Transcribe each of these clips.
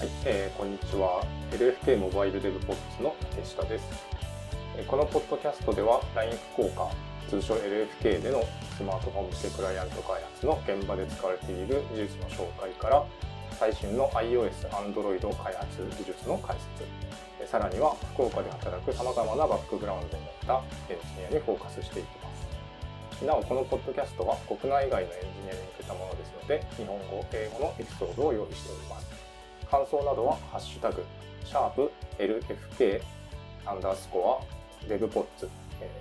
はい、えー、こんにちは。LFK モバイルデブポッツの竹下です。このポッドキャストでは LINE 福岡、通称 LFK でのスマートフォン向けクライアント開発の現場で使われている技術の紹介から、最新の iOS、Android 開発技術の解説、さらには福岡で働く様々なバックグラウンドを持ったエンジニアにフォーカスしていきます。なお、このポッドキャストは国内外のエンジニアに向けたものですので、日本語、英語のエピソードを用意しております。感想などは、ハッシュタグ、シャープ LFK アンダースコア、デブポッツ、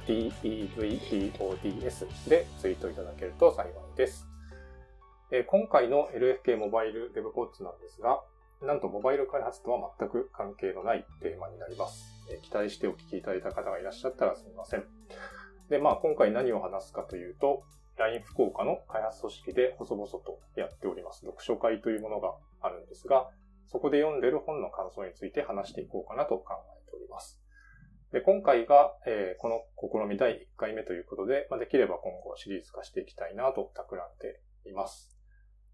DEVPODS でツイートいただけると幸いです。え今回の LFK モバイルデブポッツなんですが、なんとモバイル開発とは全く関係のないテーマになります。え期待してお聞きいただいた方がいらっしゃったらすみません。で、まあ今回何を話すかというと、LINE 福岡の開発組織で細々とやっております読書会というものがあるんですが、そこで読んでる本の感想について話していこうかなと考えております。で、今回が、えーこの試み第1回目ということで、まあ、できれば今後シリーズ化していきたいなと企んでいます。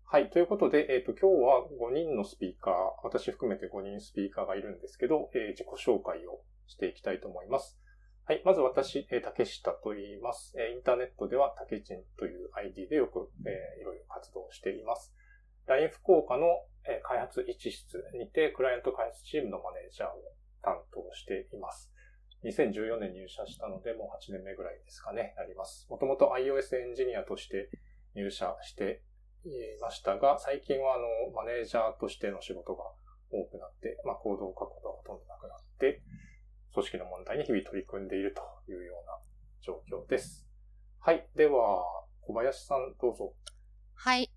はい。ということで、えっ、と、今日は5人のスピーカー、私含めて5人スピーカーがいるんですけど、えー自己紹介をしていきたいと思います。はい。まず私、えー竹下と言います。えーインターネットでは竹ちんという ID でよく、えーいろいろ活動しています。LINE 福岡の、え開発一室にて、クライアント開発チームのマネージャーを担当しています。2014年入社したので、もう8年目ぐらいですかね、なります。もともと iOS エンジニアとして入社していましたが、最近はあの、マネージャーとしての仕事が多くなって、まあ、コードを書くことがほとんどなくなって、組織の問題に日々取り組んでいるというような状況です。はい。では、小林さんどうぞ。はい。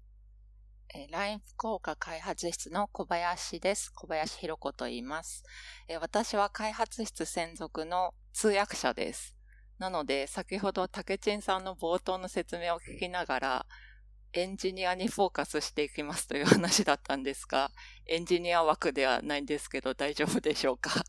えー LINE 福岡開発室の小林です。小林弘子と言います。え私は開発室専属の通訳者です。なので、先ほど竹珍さんの冒頭の説明を聞きながら、エンジニアにフォーカスしていきますという話だったんですが、エンジニア枠ではないんですけど大丈夫でしょうか？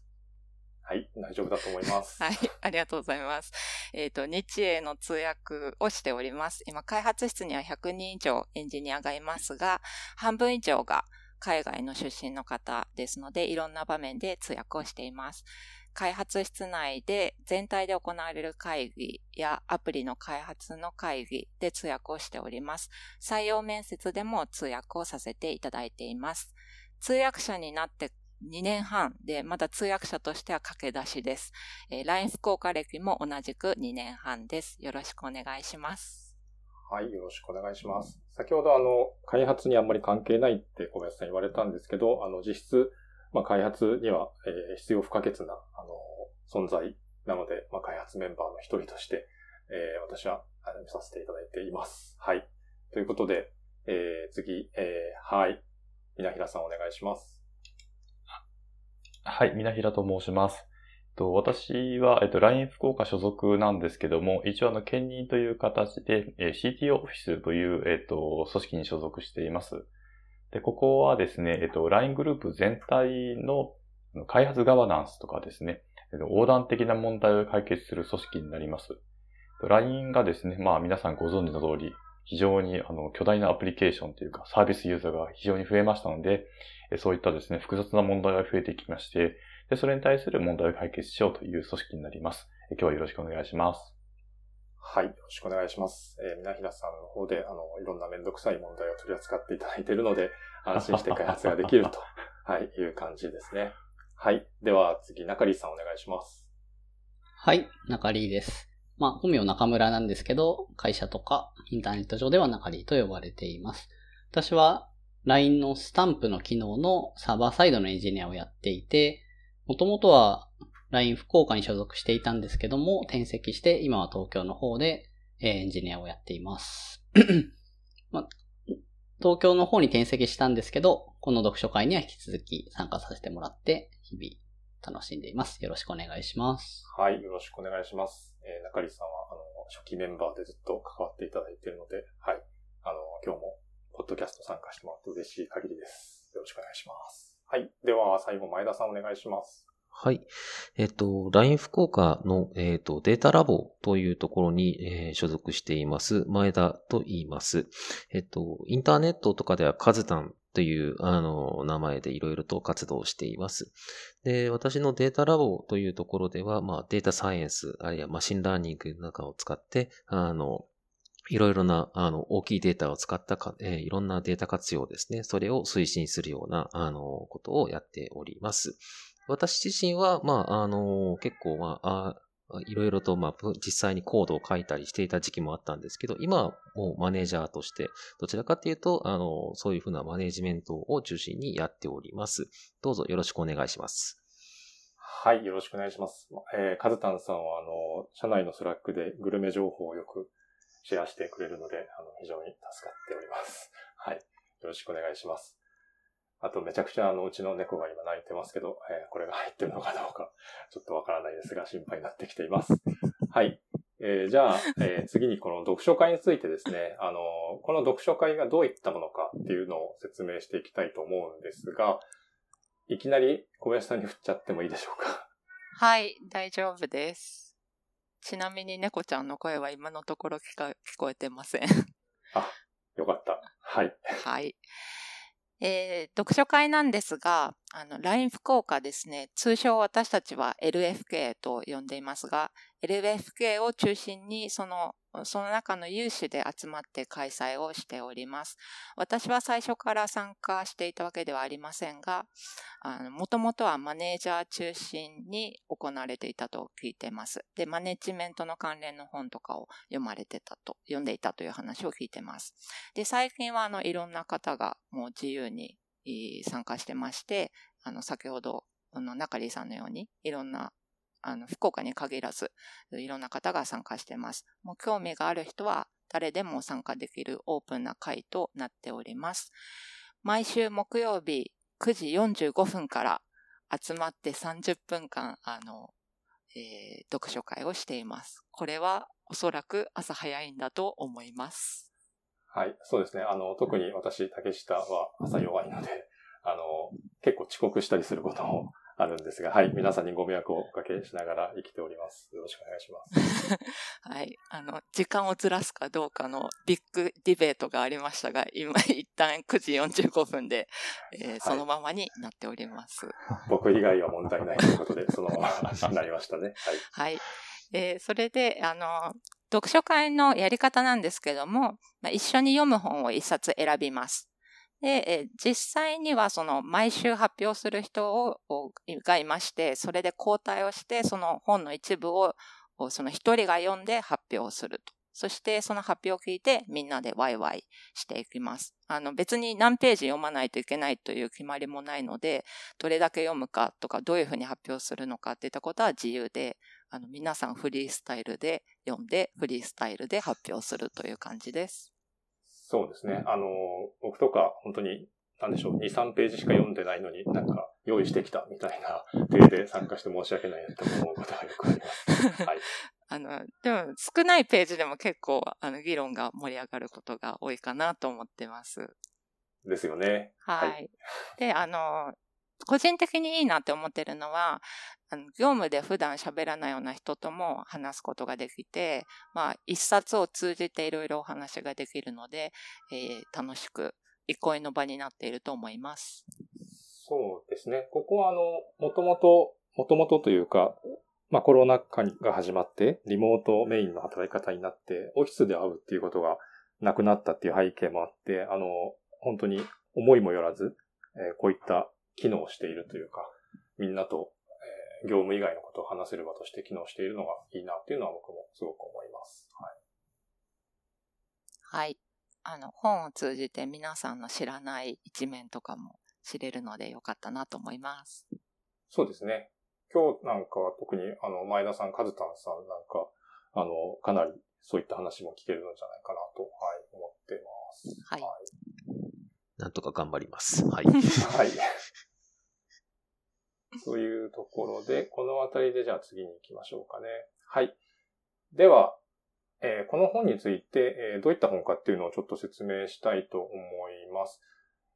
大丈夫だと思います。はい、ありがとうございます。えっ、と、日英の通訳をしております。今、開発室には100人以上エンジニアがいますが、半分以上が海外の出身の方ですので、いろんな場面で通訳をしています。開発室内で全体で行われる会議やアプリの開発の会議で通訳をしております。採用面接でも通訳をさせていただいています。通訳者になって2年半で、まだ通訳者としては駆け出しです。えー LINE 福岡歴も同じく2年半です。よろしくお願いします。はい、よろしくお願いします。先ほどあの、開発にあんまり関係ないって小林さん言われたんですけど、あの、実質、まあ、開発には、えー必要不可欠な、あの、存在なので、まあ、開発メンバーの一人として、えー私は、あの見させていただいています。はい。ということで、えー次、えーはい。稲平さんお願いします。はい、みなひらと申します。と私は、えっと、LINE 福岡所属なんですけども、一応あの、兼任という形で、え CTO オフィスという、えっと、組織に所属しています。で、ここはですね、えっと、LINE グループ全体の開発ガバナンスとかですね、えっと横断的な問題を解決する組織になります。LINE がですね、まあ皆さんご存知の通り、非常にあの巨大なアプリケーションというかサービスユーザーが非常に増えましたので、えそういったですね、複雑な問題が増えてきまして、で、それに対する問題を解決しようという組織になります。え今日はよろしくお願いします。はい。よろしくお願いします。えー、みなひらさんの方で、あの、いろんなめんどくさい問題を取り扱っていただいているので、安心して開発ができると、はい、いう感じですね。はい。では次、中里さんお願いします。はい、中里です。まあ、本名中村なんですけど、会社とかインターネット上では中里と呼ばれています。私は LINE のスタンプの機能のサーバーサイドのエンジニアをやっていて、もともとは LINE 福岡に所属していたんですけども、転籍して今は東京の方でエンジニアをやっています。まあ東京の方に転籍したんですけど、この読書会には引き続き参加させてもらって、日々楽しんでいます。よろしくお願いします。はい。よろしくお願いします。えー、中里さんは、あの、初期メンバーでずっと関わっていただいているので、はい。あの、今日も、ポッドキャスト参加してもらって嬉しい限りです。よろしくお願いします。はい。では、最後、前田さんお願いします。はい。えっと、LINE 福岡の、えっと、データラボというところに、えー所属しています、前田と言います。えっと、インターネットとかではカズタンという、あの、名前でいろいろと活動しています。で、私のデータラボというところでは、まあ、データサイエンス、あるいはマシンラーニングなんかを使って、あの、いろいろな、あの、大きいデータを使ったか、えーいろんなデータ活用ですね。それを推進するような、あの、ことをやっております。私自身は、まあ、あの、結構、まあ、あいろいろと、まあ、実際にコードを書いたりしていた時期もあったんですけど、今はもうマネージャーとして、どちらかというと、あの、そういうふうなマネージメントを中心にやっております。どうぞよろしくお願いします。はい、よろしくお願いします。えー、カズタンさんは、あの、社内のスラックでグルメ情報をよくシェアしてくれるので、あの、非常に助かっております。はい。よろしくお願いします。あと、めちゃくちゃあの、うちの猫が今泣いてますけど、えーこれが入ってるのかどうか、ちょっとわからないですが、心配になってきています。はい。えーじゃあ、えー次にこの読書会についてですね、あの、この読書会がどういったものかっていうのを説明していきたいと思うんですが、いきなり小林さんに振っちゃってもいいでしょうか？はい、大丈夫です。ちなみに猫ちゃんの声は今のところ聞か聞こえてません。よかった。はい。はい。えー読書会なんですが、あの、LINE 福岡ですね、通称私たちは LFK と呼んでいますが、LFK を中心に、その、その中の有志で集まって開催をしております。私は最初から参加していたわけではありませんが、もともとはマネージャー中心に行われていたと聞いています。で、マネジメントの関連の本とかを読まれてたと、読んでいたという話を聞いてます。で、最近はあの、いろんな方がもう自由に参加してまして、あの、先ほど、あの、中里さんのように、いろんな、あの、福岡に限らず、いろんな方が参加してます。もう興味がある人は、誰でも参加できるオープンな会となっております。毎週木曜日9時45分から集まって30分間、あの、えー読書会をしています。これはおそらく朝早いんだと思います。はい。そうですね。あの、特に私、竹下は朝弱いので、あの、結構遅刻したりすることもあるんですが、はい。皆さんにご迷惑をおかけしながら生きております。よろしくお願いします。はい。あの、時間をずらすかどうかのビッグディベートがありましたが、今、一旦9時45分で、えーそのままになっております。僕以外は問題ないということで、そのままなりましたね。はい。はい。えーそれで、あの、読書会のやり方なんですけども、まあ、一緒に読む本を一冊選びます。で、実際にはその毎週発表する人をがいまして、それで交代をして、その本の一部ををその一人が読んで発表すると。そしてその発表を聞いてみんなでワイワイしていきます。あの別に何ページ読まないといけないという決まりもないので、どれだけ読むかとかどういうふうに発表するのかっていったことは自由で、あの皆さんフリースタイルで読んで、フリースタイルで発表するという感じです。そうですね。あの、僕とか、本当に、なんでしょう、2、3ページしか読んでないのに、なんか、用意してきたみたいな 体で参加して申し訳ないなと思うことがよくあります。はい。あの、でも少ないページでも結構あの議論が盛り上がることが多いかなと思ってます。ですよね。はい。はいで、あの、個人的にいいなって思ってるのは、あの業務で普段喋らないような人とも話すことができて、まあ、一冊を通じていろいろお話ができるので、えー楽しく憩いの場になっていると思います。そうですね。ここは、あの、もともと、もともとというか、まあコロナ禍が始まって、リモートメインの働き方になって、オフィスで会うっていうことがなくなったっていう背景もあって、あの、本当に思いもよらず、えーこういった機能をしているというか、みんなと、えー業務以外のことを話せる場として機能しているのがいいなっていうのは僕もすごく思います。はい。はい。あの、本を通じて皆さんの知らない一面とかも知れるのでよかったなと思います。そうですね。今日なんかは特に、あの、前田さん、カズタンさんなんか、あの、かなりそういった話も聞けるのじゃないかなと、はい、思ってます。はいなんとか頑張ります。はい。はい。というところで、このあたりでじゃあ次に行きましょうかね。はい。では、えーこの本について、えーどういった本かっていうのをちょっと説明したいと思います。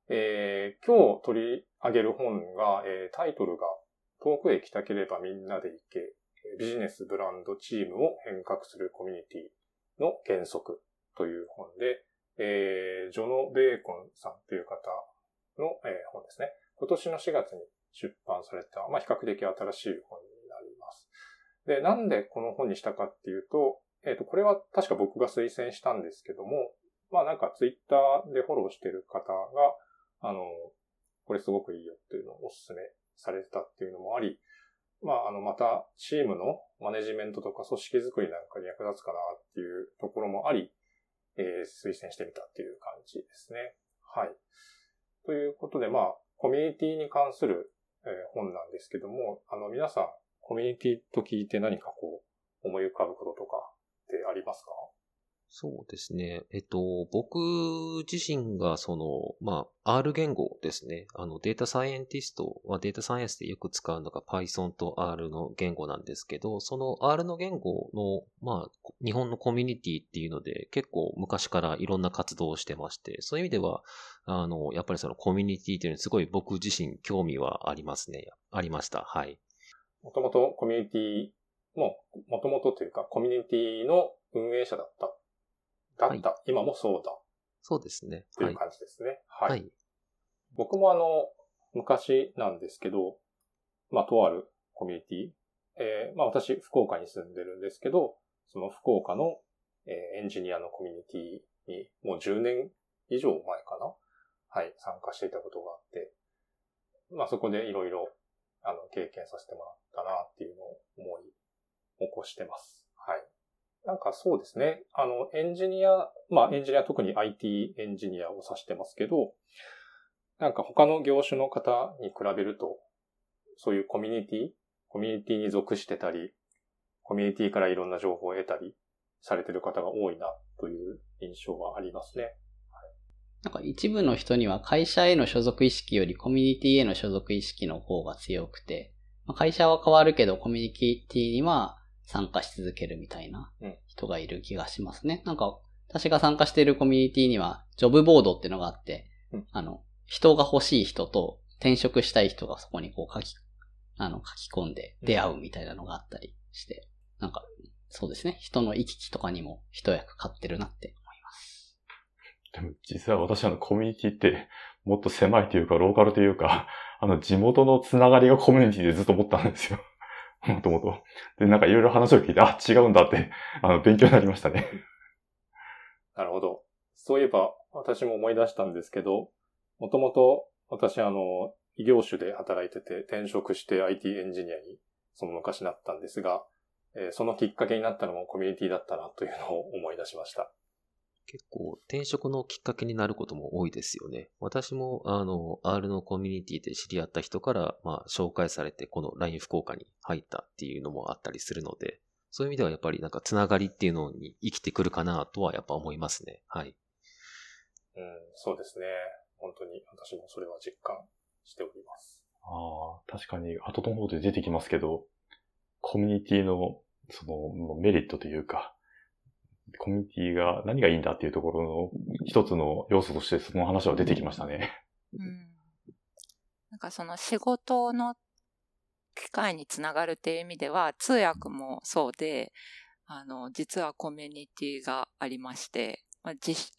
えー今日取り上げる本が、えタイトルが遠くへ行きたければみんなで行け、ビジネスブランドチームを変革するコミュニティの原則という本で、えジョノ・ベーコンさんという方の、え、本ですね。今年の4月に出版された、まあ、比較的新しい本になります。で、なんでこの本にしたかっていうと、えっ、ー、と、これは確か僕が推薦したんですけども、まあなんかツイッターでフォローしてる方が、あの、これすごくいいよっていうのをお勧めされてたっていうのもあり、まあ、あの、また、チームのマネジメントとか組織づくりなんかに役立つかなっていうところもあり、えー、推薦してみたっていう感じですね。はい。ということで、まあ、コミュニティに関する、えー、本なんですけども、あの、皆さん、コミュニティと聞いて何かこう、思い浮かぶこととかってありますか？そうですね。えっと、僕自身がその、まあ、R 言語ですね。あの、データサイエンティストはデータサイエンスでよく使うのが Python と R の言語なんですけど、その R の言語の、まあ、日本のコミュニティっていうので結構昔からいろんな活動をしてまして、そういう意味では、あの、やっぱりそのコミュニティっていうのにすごい僕自身興味はありますね。ありました。はい。もともとコミュニティも、もともとというかコミュニティの運営者だっただった、はい、今もそうだ。そうですね。っていう感じですね。はい。はい、僕もあの、昔なんですけど、まあ、とあるコミュニティ、えー、まあ私、福岡に住んでるんですけど、その福岡の、えー、エンジニアのコミュニティに、もう10年以上前かなはい、参加していたことがあって、まあそこでいろいろ、あの、経験させてもらったなっていうのを思い起こしてます。はい。なんかそうですね。あの、エンジニア、まあエンジニア特に IT エンジニアを指してますけど、なんか他の業種の方に比べると、そういうコミュニティ、コミュニティに属してたり、コミュニティからいろんな情報を得たりされてる方が多いなという印象はありますね。なんか一部の人には会社への所属意識よりコミュニティへの所属意識の方が強くて、会社は変わるけどコミュニティには参加し続けるみたいな人がいる気がしますね。うん、なんか、私が参加しているコミュニティには、ジョブボードっていうのがあって、うん、あの、人が欲しい人と転職したい人がそこにこう書き、あの、書き込んで出会うみたいなのがあったりして、なんか、そうですね。人の行き来とかにも一役買ってるなって思います。でも実は私あのコミュニティってもっと狭いというかローカルというか、あの地元のつながりがコミュニティでずっと思ったんですよ。もともと。で、なんかいろいろ話を聞いて、あ、違うんだって、あの、勉強になりましたね。なるほど。そういえば、私も思い出したんですけど、もともと私、あの、異業種で働いてて、転職して IT エンジニアにその昔なったんですが、えー、そのきっかけになったのもコミュニティだったなというのを思い出しました。結構転職のきっかけになることも多いですよね。私もあの R のコミュニティで知り合った人からまあ紹介されてこの LINE 福岡に入ったっていうのもあったりするので、そういう意味ではやっぱりなんかつながりっていうのに生きてくるかなとはやっぱ思いますね。はい。うん、そうですね。本当に私もそれは実感しております。ああ、確かに後の方で出てきますけど、コミュニティのそのメリットというか、コミュニティが何がいいんだっていうところの一つの要素としてその話は出てきましたね。うん。なんかその仕事の機会につながるっていう意味では、通訳もそうで、あの、実はコミュニティがありまして、まあ、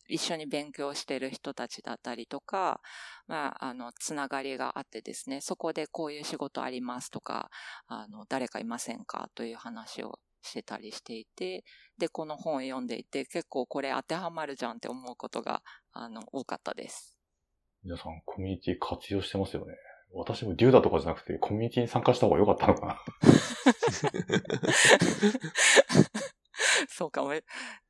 一緒に勉強してる人たちだったりとか、まあ、あの、つながりがあってですね、そこでこういう仕事ありますとか、あの、誰かいませんかという話をしてたりしていて、で、この本を読んでいて、結構これ当てはまるじゃんって思うことが、あの、多かったです。皆さん、コミュニティ活用してますよね。私もデューダとかじゃなくて、コミュニティに参加した方が良かったのかな。そうかも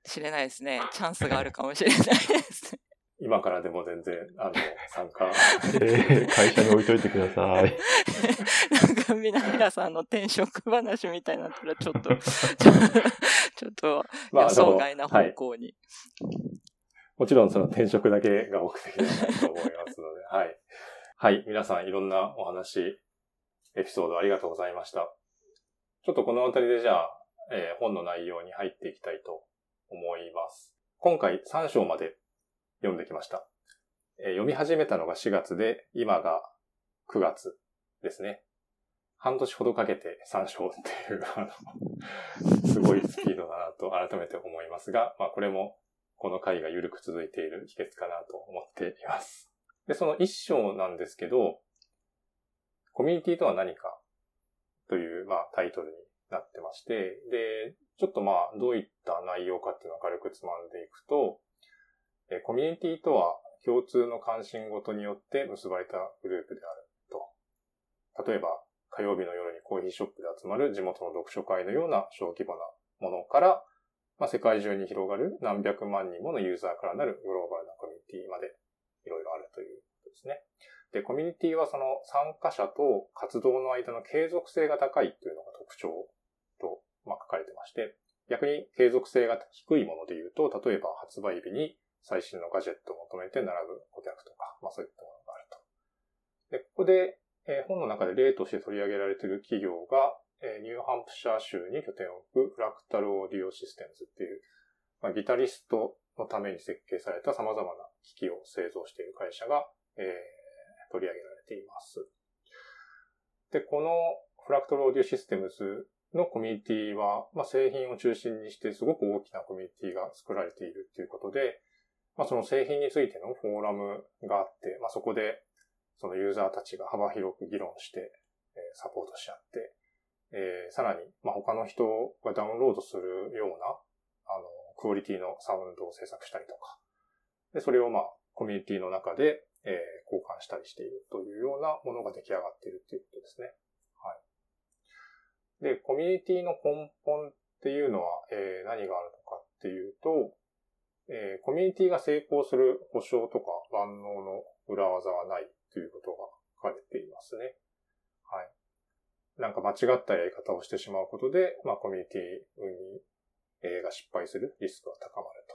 しれないですね。チャンスがあるかもしれないです今からでも全然、あの、参加。えー、会社に置いといてください。なんか、みなみなさんの転職話みたいになったら、ちょっと、ちょっと、予想外な方向に、はい。もちろん、その転職だけが目的ではないと思いますので、はい。はい、皆さんいろんなお話、エピソードありがとうございました。ちょっとこのあたりでじゃあ、えー、本の内容に入っていきたいと思います。今回3章まで読んできました。えー、読み始めたのが4月で、今が9月ですね。半年ほどかけて3章っていう、あの、すごいスピードだなと改めて思いますが、まあこれもこの回が緩く続いている秘訣かなと思っています。で、その一章なんですけど、コミュニティとは何かという、まあ、タイトルになってまして、で、ちょっとまあ、どういった内容かっていうのを軽くつまんでいくと、えコミュニティとは共通の関心事によって結ばれたグループであると。例えば、火曜日の夜にコーヒーショップで集まる地元の読書会のような小規模なものから、まあ、世界中に広がる何百万人ものユーザーからなるグローバルなコミュニティまでいろいろあるということですね。で、コミュニティはその参加者と活動の間の継続性が高いというのが特徴と、まあ、書かれてまして、逆に継続性が低いもので言うと、例えば発売日に最新のガジェットを求めて並ぶ顧客とか、まあそういったものがあると。で、ここで、えー、本の中で例として取り上げられている企業が、えー、ニューハンプシャー州に拠点を置くフラクタルオーディオシステムズっていう、まあ、ギタリストのために設計された様々な機器を製造している会社が、えー、取り上げられています。で、このフラクタルオーディオシステムズのコミュニティは、まあ、製品を中心にしてすごく大きなコミュニティが作られているということで、まあ、その製品についてのフォーラムがあって、まあ、そこでそのユーザーたちが幅広く議論して、えー、サポートし合って、えー、さらに、まあ、他の人がダウンロードするような、あの、クオリティのサウンドを制作したりとか、で、それをまあ、コミュニティの中で、えー、交換したりしているというようなものが出来上がっているということですね。はい。で、コミュニティの根本っていうのは、えー、何があるのかっていうと、えー、コミュニティが成功する保証とか万能の裏技はないということが書かれていますね。はい。なんか間違ったやり方をしてしまうことで、まあコミュニティ運に、えー、が失敗するリスクが高まると。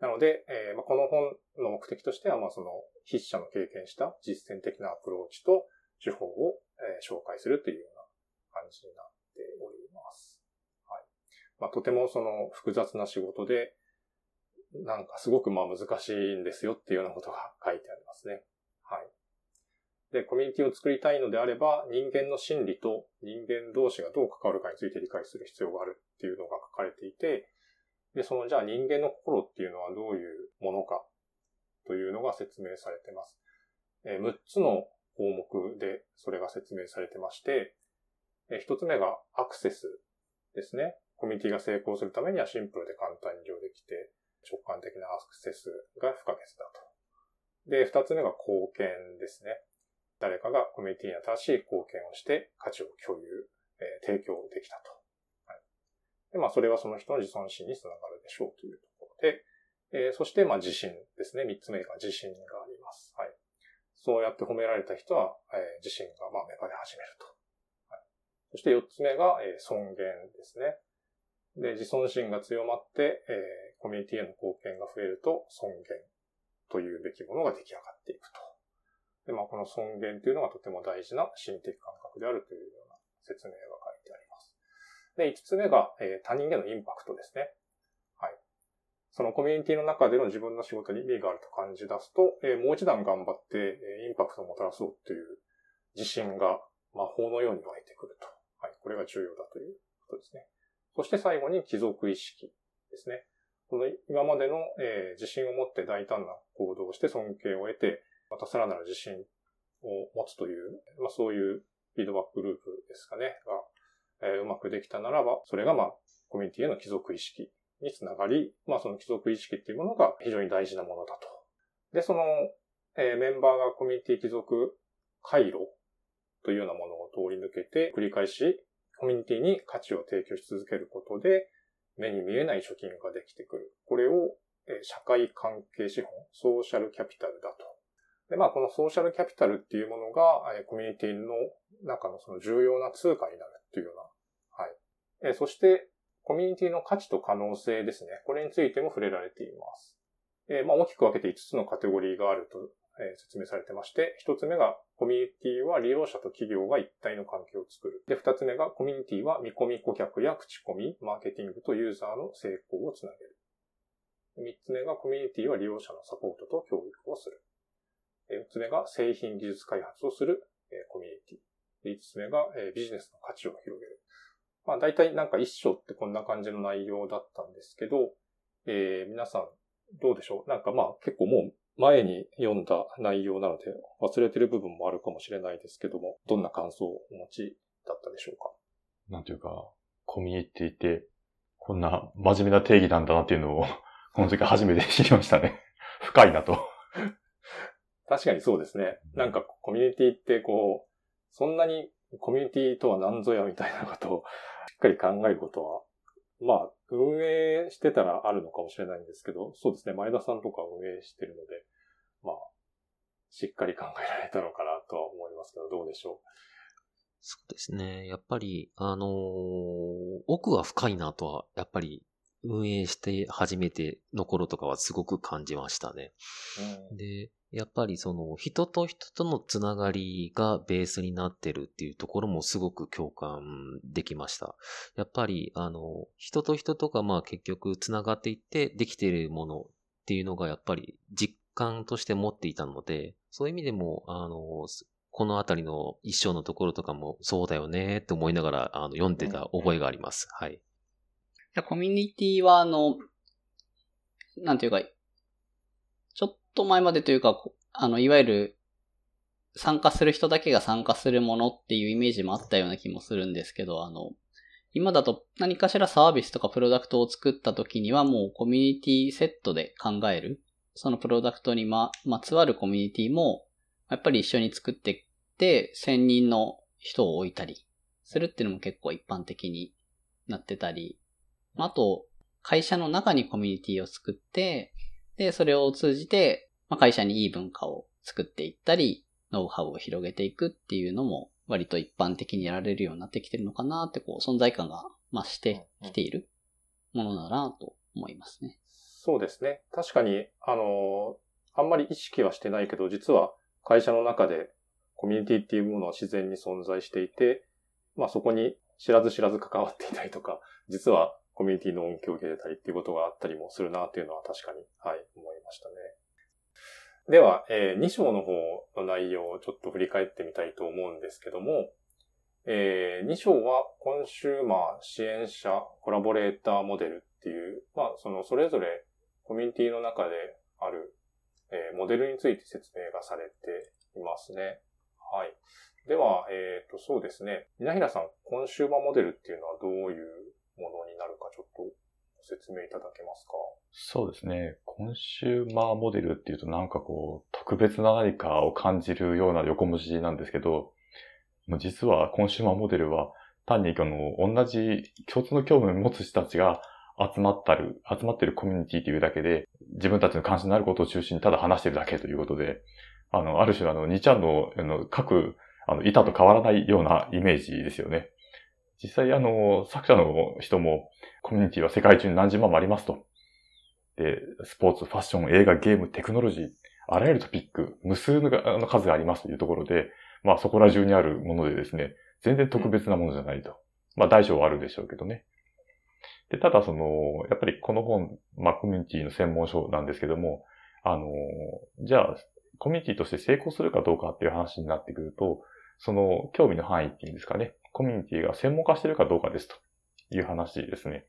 なので、えーまあ、この本の目的としては、まあその筆者の経験した実践的なアプローチと手法を、えー、紹介するというような感じになっております。はい。まあとてもその複雑な仕事で、なんかすごくまあ難しいんですよっていうようなことが書いてありますね。はい。で、コミュニティを作りたいのであれば、人間の心理と人間同士がどう関わるかについて理解する必要があるっていうのが書かれていて、で、そのじゃあ人間の心っていうのはどういうものかというのが説明されてます。え6つの項目でそれが説明されてまして、え1つ目がアクセスですね。コミュニティが成功するためにはシンプルで簡単に利用できて、直感的なアクセスが不可欠だと。で、二つ目が貢献ですね。誰かがコミュニティに新しい貢献をして価値を共有、えー、提供できたと。はい。で、まあ、それはその人の自尊心につながるでしょうというところで、えー、そして、まあ、自信ですね。三つ目が自信があります。はい。そうやって褒められた人は、えー、自信が、まあ、芽生え始めると。はい。そして四つ目が、えー、尊厳ですね。で、自尊心が強まって、えー、コミュニティへの貢献が増えると尊厳というべきものが出来上がっていくと。で、まあ、この尊厳というのがとても大事な心的感覚であるというような説明が書いてあります。で、五つ目が、えー、他人へのインパクトですね。はい。そのコミュニティの中での自分の仕事に意味があると感じ出すと、えー、もう一段頑張って、えー、インパクトをもたらそうという自信が魔法のように湧いてくると。はい。これが重要だということですね。そして最後に貴族意識ですね。この今までの、えー、自信を持って大胆な行動をして尊敬を得て、またさらなる自信を持つという、まあそういうフィードバックループですかね、が、えー、うまくできたならば、それがまあコミュニティへの貴族意識につながり、まあその貴族意識っていうものが非常に大事なものだと。で、その、えー、メンバーがコミュニティ貴族回路というようなものを通り抜けて繰り返しコミュニティに価値を提供し続けることで、目に見えない貯金ができてくる。これを、え社会関係資本、ソーシャルキャピタルだと。で、まあ、このソーシャルキャピタルっていうものが、えコミュニティの中のその重要な通貨になるっていうような。はい。えそして、コミュニティの価値と可能性ですね。これについても触れられています。えまあ、大きく分けて5つのカテゴリーがあるとえ説明されてまして、一つ目がコミュニティは利用者と企業が一体の関係を作る。で、二つ目がコミュニティは見込み顧客や口コミ、マーケティングとユーザーの成功をつなげる。三つ目がコミュニティは利用者のサポートと教育をする。四つ目が製品技術開発をするコミュニティ。五つ目がビジネスの価値を広げる。まあ大体なんか一章ってこんな感じの内容だったんですけど、えー、皆さんどうでしょう？なんかまあ結構もう前に読んだ内容なので忘れてる部分もあるかもしれないですけども、どんな感想をお持ちだったでしょうか？なんていうか、コミュニティって、こんな真面目な定義なんだなっていうのを、この時初めて知りましたね。深いなと。確かにそうですね。なんかコミュニティってこう、そんなにコミュニティとは何ぞやみたいなことをしっかり考えることは、まあ、運営してたらあるのかもしれないんですけど、そうですね。前田さんとか運営してるので、まあ、しっかり考えられたのかなとは思いますけど、どうでしょそうですね。やっぱり、あのー奥は深いなとは、やっぱり運営して初めての頃とかはすごく感じましたね。う。で、やっぱりその人と人とのつながりがベースになってるっていうところもすごく共感できました。やっぱりあの人と人とがまあ結局つながっていってできているものっていうのがやっぱり実感として持っていたので、そういう意味でもあのこのあたりの一章のところとかもそうだよねって思いながらあの読んでた覚えがあります。はい。コミュニティは、あの、なんていうか、と前までというか、あの、いわゆる、参加する人だけが参加するものっていうイメージもあったような気もするんですけど、あの、今だと何かしらサービスとかプロダクトを作った時にはもうコミュニティセットで考える。そのプロダクトにま、まつわるコミュニティも、やっぱり一緒に作っていって、専任の人を置いたりするっていうのも結構一般的になってたり、あと、会社の中にコミュニティを作って、で、それを通じて、まあ、会社にいい文化を作っていったり、ノウハウを広げていくっていうのも、割と一般的にやられるようになってきてるのかなって、こう、存在感が増してきているものだなと思いますね。そうですね。確かに、あの、あんまり意識はしてないけど、実は会社の中でコミュニティっていうものは自然に存在していて、まあそこに知らず知らず関わっていたりとか、実はコミュニティの恩恵を受けてたりっていうことがあったりもするなっていうのは確かに、はい、思いましたね。では、え2章の方の内容をちょっと振り返ってみたいと思うんですけども、え2章はコンシューマー支援者コラボレーターモデルっていう、まあそのそれぞれコミュニティの中である、えーモデルについて説明がされていますね。はい。では、えっ、と、そうですね。稲平さん、コンシューマーモデルっていうのはどういうものになるかちょっとご説明いただけますか？そうですね。コンシューマーモデルっていうとなんかこう、特別な何かを感じるような横文字なんですけど、もう実はコンシューマーモデルは単にあの、同じ共通の興味を持つ人たちが集まったる、集まってるコミュニティというだけで、自分たちの関心のあることを中心にただ話してるだけということで、あの、ある種あの、2ちゃんの、あの、各、あの、板と変わらないようなイメージですよね。実際あの、作者の人も、コミュニティは世界中に何十万もありますと。で、スポーツ、ファッション、映画、ゲーム、テクノロジー、あらゆるトピック、無数の数がありますというところで、まあそこら中にあるものでですね、全然特別なものじゃないと。まあ大小はあるでしょうけどね。で、ただその、やっぱりこの本、まあコミュニティの専門書なんですけども、あの、じゃあ、コミュニティとして成功するかどうかっていう話になってくると、その興味の範囲っていうんですかね、コミュニティが専門化してるかどうかですという話ですね。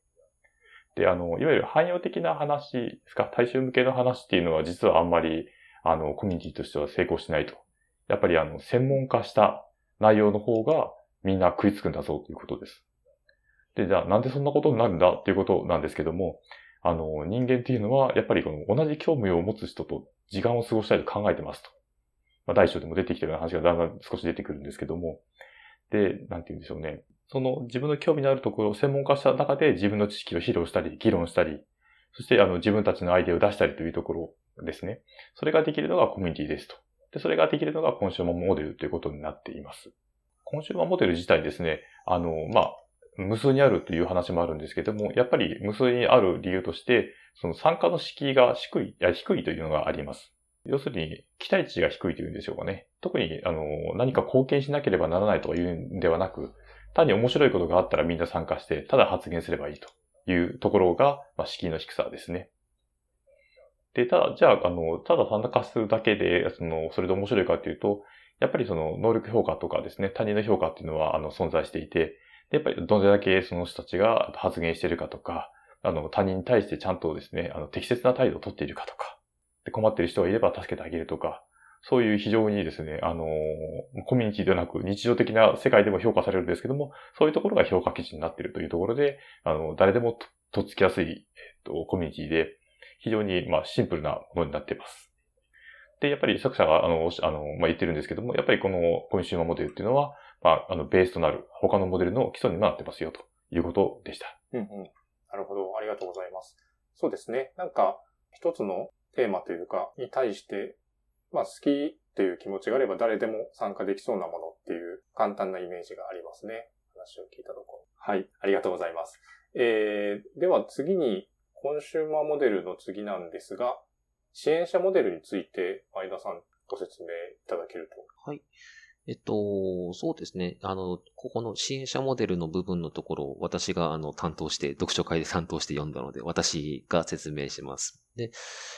で、あの、いわゆる汎用的な話ですか、大衆向けの話っていうのは実はあんまり、あの、コミュニティとしては成功しないと。やっぱりあの、専門化した内容の方がみんな食いつくんだぞということです。で、じゃあなんでそんなことになるんだっていうことなんですけども、あの、人間っていうのはやっぱりこの同じ興味を持つ人と時間を過ごしたいと考えてますと。まあ、大小でも出てきてるような話がだんだん少し出てくるんですけども、で、なんて言うんでしょうね。その自分の興味のあるところを専門化した中で自分の知識を披露したり、議論したり、そしてあの自分たちのアイデアを出したりというところですね。それができるのがコミュニティですと。で、それができるのがコンシューマーモデルということになっています。コンシューマーモデル自体ですね、あの、まあ、無数にあるという話もあるんですけども、やっぱり無数にある理由として、その参加の敷居が低い、いや低いというのがあります。要するに、期待値が低いというんでしょうかね。特に、あの、何か貢献しなければならないとかいうんではなく、単に面白いことがあったらみんな参加して、ただ発言すればいいというところが、まあ、敷居の低さですね。で、ただ、じゃあ、あの、ただ参加するだけで、その、それで面白いかというと、やっぱりその、能力評価とかですね、他人の評価っていうのは、あの、存在していて、でやっぱりどれだけその人たちが発言してるかとか、あの、他人に対してちゃんとですね、あの、適切な態度を取っているかとか、で困ってる人がいれば助けてあげるとか、そういう非常にですね、あの、コミュニティではなく日常的な世界でも評価されるんですけども、そういうところが評価基準になっているというところで、あの、誰でもとっつきやすい、えっと、コミュニティで、非常に、まあ、シンプルなものになっています。で、やっぱり作者が、あの、あの、まあ、言ってるんですけども、やっぱりこのコンシューマーモデルっていうのは、まあ、あの、ベースとなる他のモデルの基礎になってますよ、ということでした。うんうん。なるほど。ありがとうございます。そうですね。なんか、一つのテーマというか、に対して、まあ、好きっていう気持ちがあれば誰でも参加できそうなものっていう簡単なイメージがありますね。話を聞いたところ。はい、ありがとうございます。えー、では次に、コンシューマーモデルの次なんですが、支援者モデルについて、前田さんご説明いただけると。はい。えっと、そうですね。あの、ここの支援者モデルの部分のところを私があの担当して、読書会で担当して読んだので、私が説明します。で、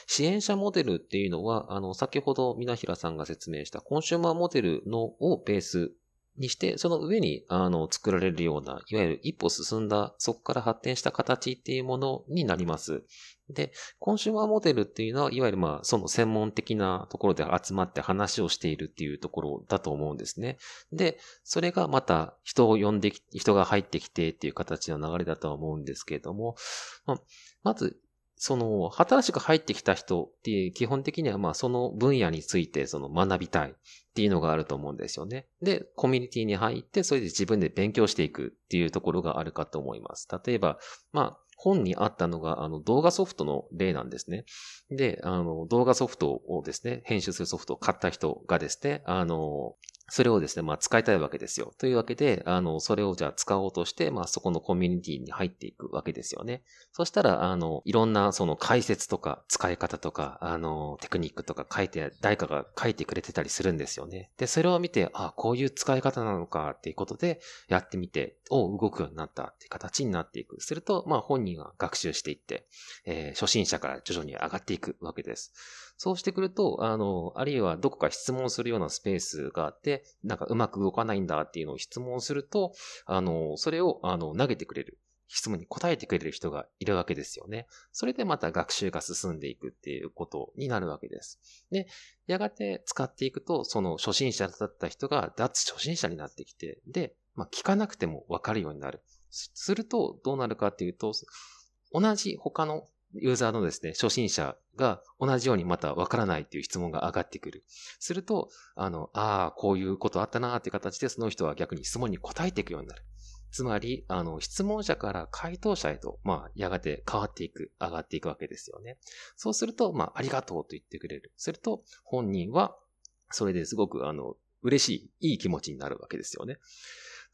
支援者モデルっていうのは、あの、先ほど皆平さんが説明したコンシューマーモデルのをベースにして、その上に、あの、作られるような、いわゆる一歩進んだ、そこから発展した形っていうものになります。で、コンシューマーモデルっていうのは、いわゆるまあ、その専門的なところで集まって話をしているっていうところだと思うんですね。で、それがまた人を呼んでき、人が入ってきてっていう形の流れだとは思うんですけれども、まあ、まず、その、新しく入ってきた人っていう、基本的にはまあ、その分野についてその学びたいっていうのがあると思うんですよね。で、コミュニティに入って、それで自分で勉強していくっていうところがあるかと思います。例えば、まあ、本にあったのが、あの、動画ソフトの例なんですね。で、あの、動画ソフトをですね、編集するソフトを買った人がですね、あの、それをですね、まあ使いたいわけですよ。というわけで、あの、それをじゃあ使おうとして、まあそこのコミュニティに入っていくわけですよね。そしたら、あの、いろんなその解説とか使い方とか、あの、テクニックとか書いて、誰かが書いてくれてたりするんですよね。で、それを見て、あ、こういう使い方なのかっていうことで、やってみて、お、動くようになったっていう形になっていく。すると、まあ本人が学習していって、えー、初心者から徐々に上がっていくわけです。そうしてくると、あの、あるいはどこか質問するようなスペースがあって、なんかうまく動かないんだっていうのを質問すると、あの、それを、あの、投げてくれる。質問に答えてくれる人がいるわけですよね。それでまた学習が進んでいくっていうことになるわけです。で、やがて使っていくと、その初心者だった人が脱初心者になってきて、で、まあ、聞かなくてもわかるようになる。すると、どうなるかっていうと、同じ他のユーザーのですね、初心者が同じようにまたわからないっていう質問が上がってくる。すると、あの、ああ、こういうことあったなーっていう形でその人は逆に質問に答えていくようになる。つまり、あの、質問者から回答者へと、まあ、やがて変わっていく、上がっていくわけですよね。そうすると、まあ、ありがとうと言ってくれる。すると、本人は、それですごく、あの、嬉しい、いい気持ちになるわけですよね。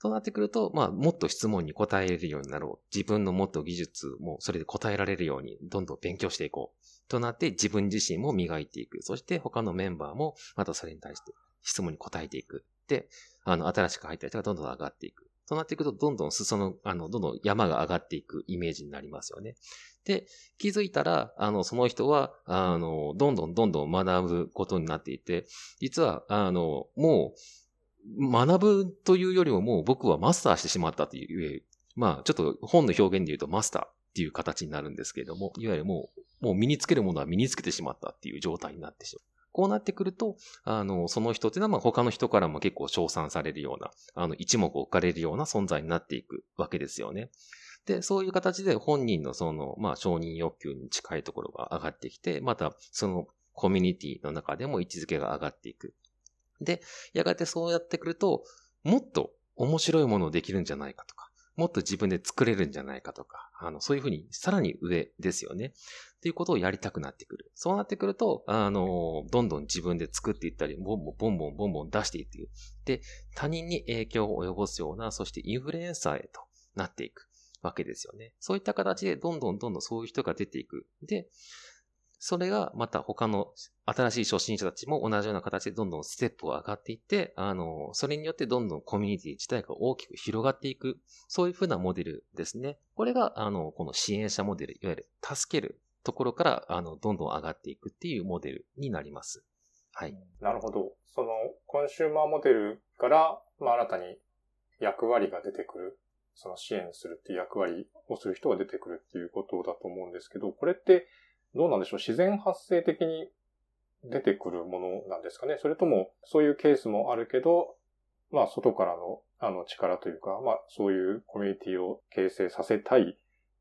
となってくると、まあ、もっと質問に答えれるようになろう。自分のもっと技術もそれで答えられるように、どんどん勉強していこう。となって自分自身も磨いていく。そして他のメンバーもまたそれに対して質問に答えていく。で、あの、新しく入った人がどんどん上がっていく。となっていくと、どんどん裾の、あの、どんどん山が上がっていくイメージになりますよね。で、気づいたら、あの、その人は、あの、どんどんどんどん学ぶことになっていて、実は、あの、もう、学ぶというよりももう僕はマスターしてしまったという、まあちょっと本の表現で言うとマスターっていう形になるんですけれども、いわゆるもう、もう身につけるものは身につけてしまったっていう状態になってしまう。こうなってくると、あの、その人っていうのは、まあ、他の人からも結構称賛されるような、あの、一目置かれるような存在になっていくわけですよね。で、そういう形で本人のその、まあ、承認欲求に近いところが上がってきて、また、そのコミュニティの中でも位置づけが上がっていく。で、やがてそうやってくると、もっと面白いものをできるんじゃないかとか、もっと自分で作れるんじゃないかとか、あの、そういうふうにさらに上ですよね。っていうことをやりたくなってくる。そうなってくると、あの、どんどん自分で作っていったり、ボンボンボンボンボンボン出していって。で、他人に影響を及ぼすような、そしてインフルエンサーへとなっていくわけですよね。そういった形でどんどんどんどんそういう人が出ていく。で、それがまた他の新しい初心者たちも同じような形でどんどんステップを上がっていって、あの、それによってどんどんコミュニティ自体が大きく広がっていく、そういうふうなモデルですね。これが、あの、この支援者モデル、いわゆる助けるところから、あの、どんどん上がっていくっていうモデルになります。はい。なるほど。その、コンシューマーモデルから、まあ、新たに役割が出てくる。その支援するっていう役割をする人が出てくるっていうことだと思うんですけど、これって、どうなんでしょう？自然発生的に出てくるものなんですかね？それとも、そういうケースもあるけど、まあ、外からの、あの、力というか、まあ、そういうコミュニティを形成させたい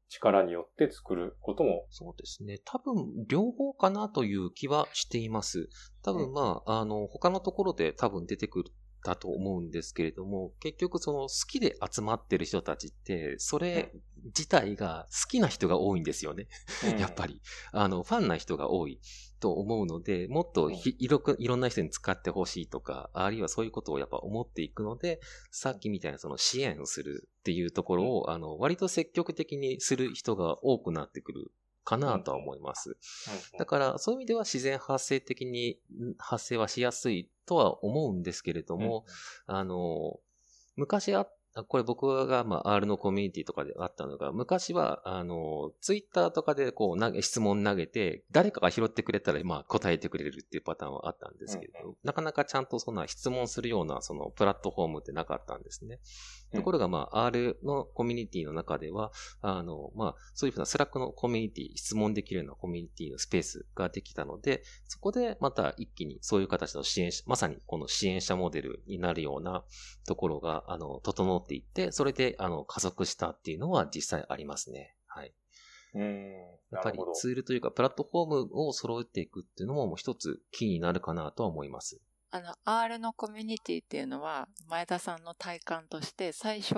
力によって作ることも。そうですね。多分、両方かなという気はしています。多分、まあ、あの、他のところで多分出てくるだと思うんですけれども、結局その好きで集まってる人たちって、それ自体が好きな人が多いんですよね。うん、やっぱり。あの、ファンな人が多いと思うので、もっといろいろんな人に使ってほしいとか、あるいはそういうことをやっぱ思っていくので、さっきみたいなその支援をするっていうところを、あの、割と積極的にする人が多くなってくるかなとは思います。だから、そういう意味では自然発生的に発生はしやすいとは思うんですけれども、あの、昔あっこれ僕が、まあ、R のコミュニティとかであったのが、昔は、あの、ツイッターとかでこう投げ、質問投げて、誰かが拾ってくれたら、まあ、答えてくれるっていうパターンはあったんですけど、うん、なかなかちゃんとそんな質問するような、その、プラットフォームってなかったんですね。ところが、まあ、R のコミュニティの中では、あの、まあ、そういうふうなスラックのコミュニティ、質問できるようなコミュニティのスペースができたので、そこでまた一気にそういう形の支援者、まさにこの支援者モデルになるようなところが、あの、整っていって、それで、あの、加速したっていうのは実際ありますね。はい。うんやっぱりツールというか、プラットフォームを揃えていくっていうのももう一つキーになるかなとは思います。あの、R のコミュニティっていうのは、前田さんの体感として、最初、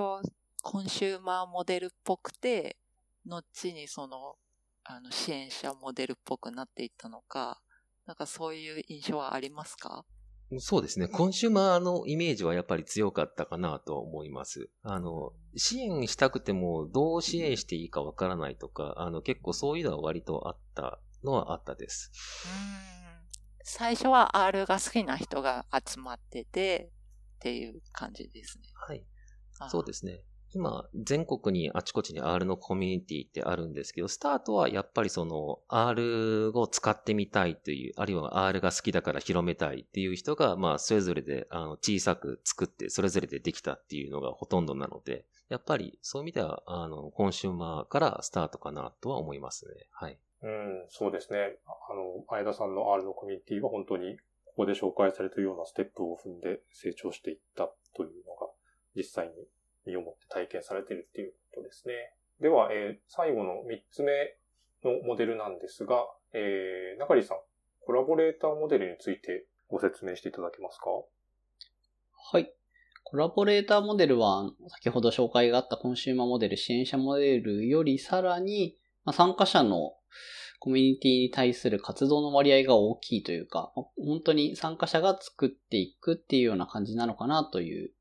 コンシューマーモデルっぽくて、後にその、あの、支援者モデルっぽくなっていったのか、なんかそういう印象はありますか？そうですね。コンシューマーのイメージはやっぱり強かったかなと思います。あの、支援したくてもどう支援していいかわからないとか、あの、結構そういうのは割とあったのはあったです。うん最初は R が好きな人が集まっててっていう感じですね。はい。そうですね。今、全国にあちこちに R のコミュニティってあるんですけど、スタートはやっぱりその R を使ってみたいという、あるいは R が好きだから広めたいっていう人が、まあ、それぞれであの小さく作って、それぞれでできたっていうのがほとんどなので、やっぱりそういう意味では、あの、コンシューマーからスタートかなとは思いますね。はい。うん、そうですね。あの、前田さんの R のコミュニティは本当にここで紹介されているようなステップを踏んで成長していったというのが実際に身をもって体験されてるっていうことですね。では、えー、最後の3つ目のモデルなんですが、えー、中里さん、コラボレーターモデルについてご説明していただけますか？はい。コラボレーターモデルは、先ほど紹介があったコンシューマーモデル、支援者モデルよりさらに、まあ、参加者のコミュニティに対する活動の割合が大きいというか、本当に参加者が作っていくっていうような感じなのかなという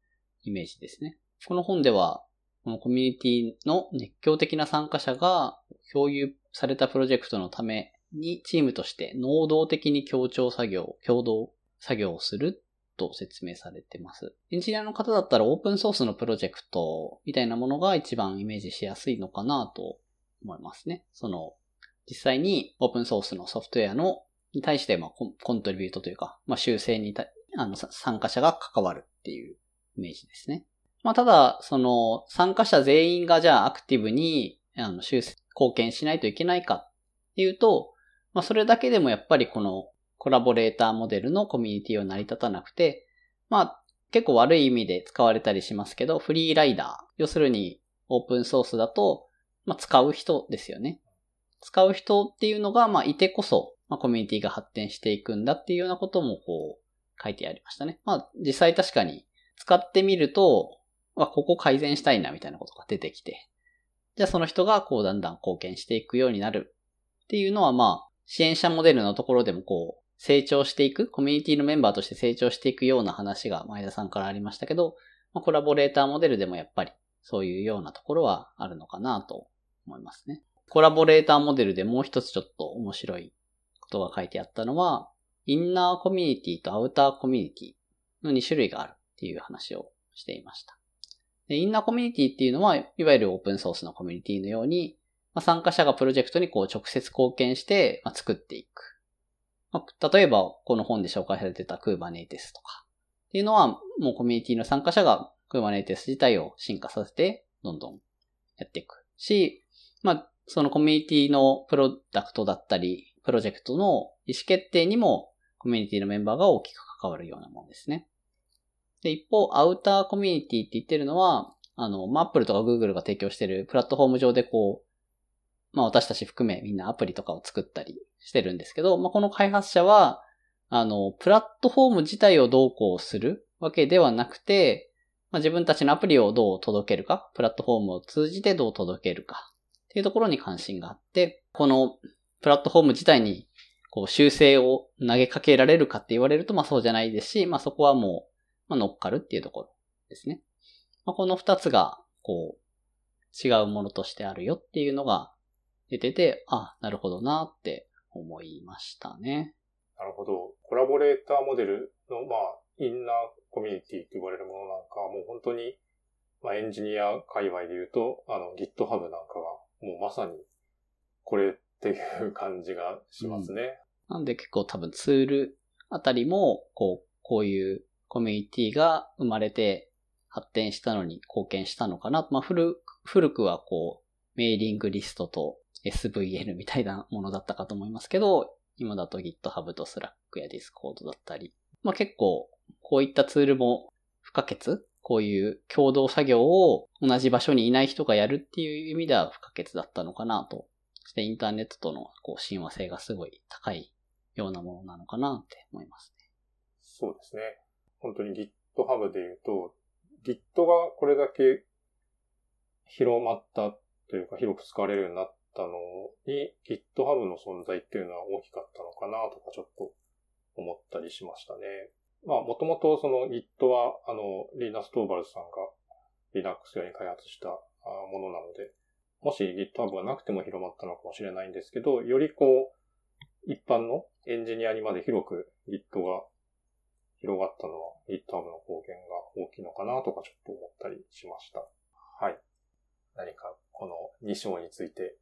イメージですね。この本では、このコミュニティの熱狂的な参加者が共有されたプロジェクトのためにチームとして能動的に協調作業、共同作業をすると説明されてます。エンジニアの方だったらオープンソースのプロジェクトみたいなものが一番イメージしやすいのかなと思いますね。その、実際にオープンソースのソフトウェアの、に対して、まあ、コントリビュートというか、まあ、修正にた、あの、参加者が関わるっていうイメージですね。まあ、ただ、その、参加者全員がじゃあアクティブに、あの、修正、貢献しないといけないかっていうと、まあ、それだけでもやっぱりこのコラボレーターモデルのコミュニティを成り立たなくて、まあ、結構悪い意味で使われたりしますけど、フリーライダー。要するに、オープンソースだと、まあ、使う人ですよね。使う人っていうのが、まあ、いてこそ、まあ、コミュニティが発展していくんだっていうようなことも、こう、書いてありましたね。まあ、実際確かに、使ってみると、あ、ここ改善したいな、みたいなことが出てきて、じゃあその人が、こう、だんだん貢献していくようになるっていうのは、まあ、支援者モデルのところでも、こう、成長していく、コミュニティのメンバーとして成長していくような話が前田さんからありましたけど、まあ、コラボレーターモデルでもやっぱりそういうようなところはあるのかなと思いますね。コラボレーターモデルでもう一つちょっと面白いことが書いてあったのは、インナーコミュニティとアウターコミュニティの2種類があるっていう話をしていました。でインナーコミュニティっていうのは、いわゆるオープンソースのコミュニティのように、まあ、参加者がプロジェクトにこう直接貢献して、まあ、作っていく。まあ、例えば、この本で紹介されてた Kubernetes とかっていうのは、もうコミュニティの参加者が Kubernetes 自体を進化させて、どんどんやっていくし、まあ、そのコミュニティのプロダクトだったり、プロジェクトの意思決定にも、コミュニティのメンバーが大きく関わるようなものですね。で、一方、アウターコミュニティって言ってるのは、あの、まあ、Apple とか Google が提供してるプラットフォーム上でこう、まあ私たち含めみんなアプリとかを作ったりしてるんですけど、まあこの開発者は、あの、プラットフォーム自体をどうこうするわけではなくて、まあ、自分たちのアプリをどう届けるか、プラットフォームを通じてどう届けるか、っていうところに関心があって、このプラットフォーム自体にこう修正を投げかけられるかって言われると、まあそうじゃないですし、まあそこはもう、まあ乗っかるっていうところですね。まあこの二つが、こう、違うものとしてあるよっていうのが出てて、あ、なるほどなって思いましたね。なるほど。コラボレーターモデルの、まあ、インナーコミュニティって言われるものなんか、もう本当に、まあエンジニア界隈で言うと、あの GitHub なんかが、もうまさに、これっていう感じがしますね。うん、なんで結構多分ツールあたりも、こう、こういうコミュニティが生まれて発展したのに貢献したのかな。まあ古、くはこう、メーリングリストと SVN みたいなものだったかと思いますけど、今だと GitHub と Slack や Discord だったり、まあ結構こういったツールも不可欠こういう共同作業を同じ場所にいない人がやるっていう意味では不可欠だったのかなと。そしてインターネットとのこう親和性がすごい高いようなものなのかなって思いますね。そうですね。本当に GitHub で言うと、Git がこれだけ広まったというか広く使われるようになったのに GitHub の存在っていうのは大きかったのかなとかちょっと思ったりしましたね。まあ、もともとその Git は、あの、リーナス・トーバルさんが Linux 用に開発したものなので、もし GitHub がなくても広まったのかもしれないんですけど、よりこう、一般のエンジニアにまで広く Git が広がったのは GitHub の貢献が大きいのかなとかちょっと思ったりしました。はい。何かこの2章について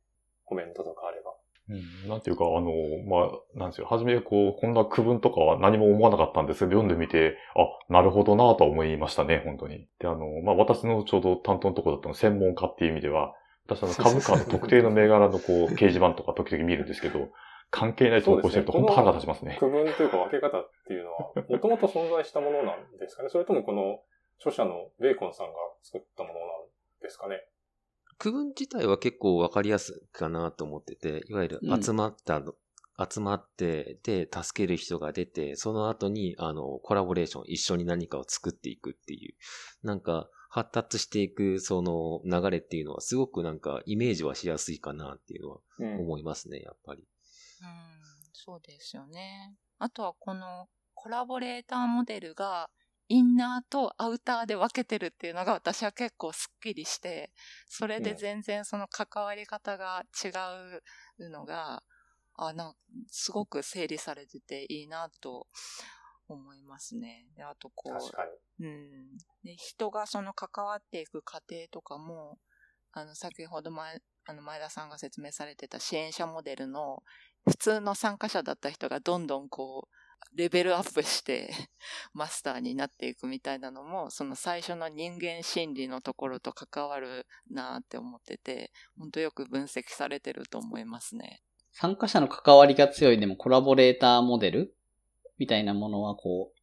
コメントとかあればうん、なんていうか、あの、まあ、なんですよ。はじめ、こう、こんな区分とかは何も思わなかったんですけど、読んでみて、あ、なるほどなと思いましたね、本当に。で、あの、まあ、私のちょうど担当のところだったの専門家っていう意味では、私あの、株価の特定の銘柄のこう、掲示板とか時々見るんですけど、関係ない投稿してると本当腹が立ちますね。区分というか分け方っていうのは、もともと存在したものなんですかね。それともこの著者のベーコンさんが作ったものなんですかね。区分自体は結構わかりやすいかなと思ってて、いわゆる集まったの、うん、集まって、で、助ける人が出て、その後に、あの、コラボレーション、一緒に何かを作っていくっていう、なんか、発達していく、その流れっていうのは、すごくなんか、イメージはしやすいかなっていうのは、思いますね、うん、やっぱり。うん、そうですよね。あとは、この、コラボレーターモデルが、インナーとアウターで分けてるっていうのが私は結構スッキリして、それで全然その関わり方が違うのが、あ、なんすごく整理されてていいなと思いますね。で、あとこう。うん。で、人がその関わっていく過程とかも、あの、先ほど前、あの、前田さんが説明されてた支援者モデルの、普通の参加者だった人がどんどんこう、レベルアップして マスターになっていくみたいなのも、その最初の人間心理のところと関わるなって思ってて、本当よく分析されてると思いますね。参加者の関わりが強いでもコラボレーターモデルみたいなものはこう、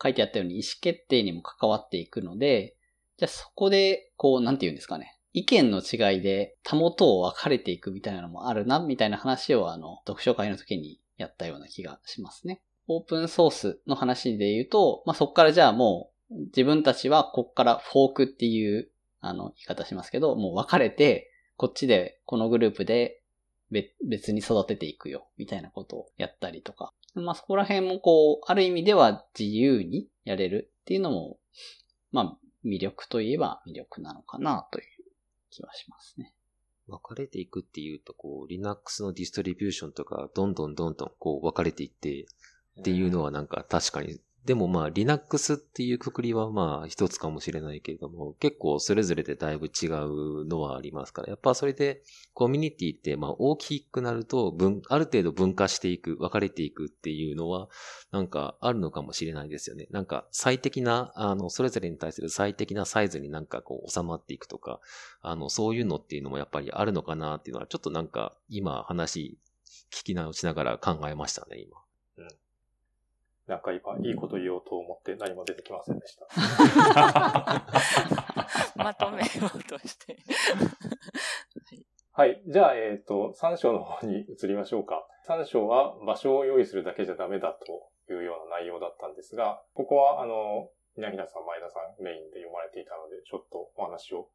書いてあったように意思決定にも関わっていくので、じゃあそこで、こう、なんて言うんですかね。意見の違いで、たもとを分かれていくみたいなのもあるな、みたいな話をあの、読書会の時にやったような気がしますね。オープンソースの話で言うと、まあ、そこからじゃあもう自分たちはこっからフォークっていうあの言い方しますけど、もう分かれて、こっちでこのグループで別に育てていくよ、みたいなことをやったりとか。まあそこら辺もこう、ある意味では自由にやれるっていうのも、まあ魅力といえば魅力なのかなという気はしますね。分かれていくっていうと、こう、Linux のディストリビューションとか、どんどんどんどんこう分かれていって、っていうのはなんか確かにでもまあ Linux っていうくくりはまあ一つかもしれないけれども、結構それぞれでだいぶ違うのはありますから、やっぱそれでコミュニティってまあ大きくなると分、ある程度分化していく、分かれていくっていうのはなんかあるのかもしれないですよね。なんか最適な、あの、それぞれに対する最適なサイズになんかこう収まっていくとか、あの、そういうのっていうのもやっぱりあるのかなっていうのはちょっとなんか今話聞き直しながら考えましたね、今。なんか今、いいこと言おうと思って何も出てきませんでした。まとめようとして。はい。じゃあ、えっ、と、3章の方に移りましょうか。3章は場所を用意するだけじゃダメだというような内容だったんですが、ここは、あの、稲平さん、前田さんメインで読まれていたので、ちょっとお話を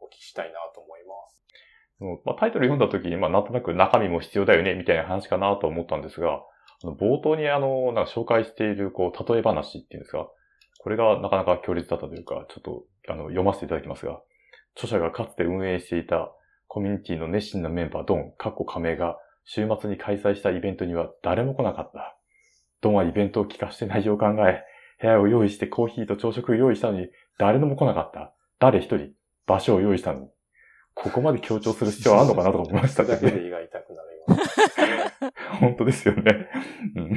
お聞きしたいなと思います。うんまあ、タイトル読んだ時に、まあ、なんとなく中身も必要だよね、みたいな話かなと思ったんですが、冒頭にあの、なんか紹介している、こう、例え話っていうんですか、これがなかなか強烈だったというか、ちょっと、あの、読ませていただきますが、著者がかつて運営していたコミュニティの熱心なメンバー、ドン、カッコ加盟が、週末に開催したイベントには誰も来なかった。ドンはイベントを企画して内容を考え、部屋を用意してコーヒーと朝食を用意したのに、誰のも来なかった。誰一人、場所を用意したのに。ここまで強調する必要はあるのかなと思いましたけどね。けで胃が痛くなるよ。本当ですよね。うん。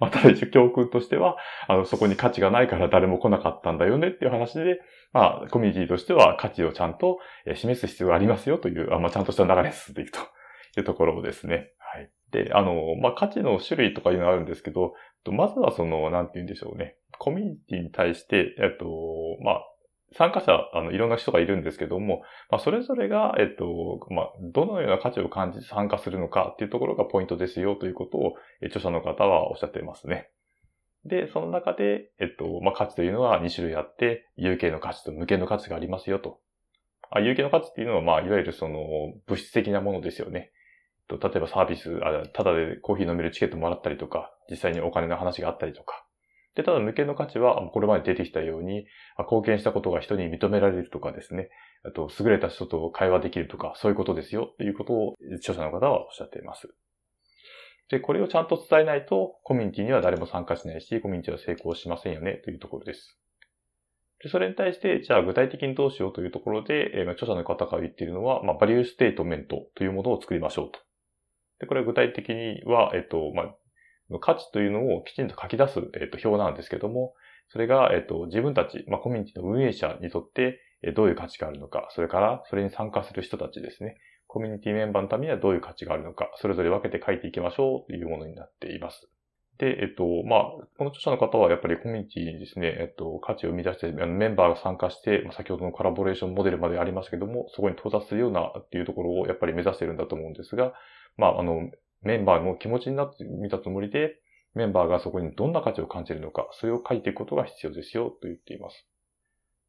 まあ、ただ一応教訓としては、あの、そこに価値がないから誰も来なかったんだよねっていう話で、まあ、コミュニティとしては価値をちゃんと示す必要がありますよという、あまあ、ちゃんとした流れ進んでいくというところですね。はい。で、あの、まあ、価値の種類とかいうのがあるんですけど、まずはその、なんて言うんでしょうね。コミュニティに対して、えっと、まあ、参加者、あの、いろんな人がいるんですけども、まあ、それぞれが、えっと、まあ、どのような価値を感じて参加するのかっていうところがポイントですよということを、え著者の方はおっしゃっていますね。で、その中で、えっと、まあ、価値というのは2種類あって、有形の価値と無形の価値がありますよと。あ有形の価値っていうのは、まあ、いわゆるその、物質的なものですよね。例えばサービス、あただでコーヒー飲めるチケットもらったりとか、実際にお金の話があったりとか。で、ただ無形の価値は、これまで出てきたように、貢献したことが人に認められるとかですね。あと、優れた人と会話できるとか、そういうことですよ、っていうことを、著者の方はおっしゃっています。で、これをちゃんと伝えないと、コミュニティには誰も参加しないし、コミュニティは成功しませんよね、というところです。で、それに対して、じゃあ具体的にどうしようというところで、えー著者の方が言っているのは、まあ、バリューステートメントというものを作りましょうと。で、これは具体的には、えっと、まあ、価値というのをきちんと書き出す、えっと、表なんですけども、それが、えっと、自分たち、まあ、コミュニティの運営者にとって、えどういう価値があるのか、それから、それに参加する人たちですね。コミュニティメンバーのためにはどういう価値があるのか、それぞれ分けて書いていきましょうというものになっています。で、えっと、まあ、この著者の方はやっぱりコミュニティにですね、えっと、価値を生み出して、メンバーが参加して、ま先ほどのコラボレーションモデルまでありますけども、そこに到達するようなっていうところをやっぱり目指してるんだと思うんですが、まあ、あの、メンバーの気持ちになってみたつもりで、メンバーがそこにどんな価値を感じるのか、それを書いていくことが必要ですよと言っています。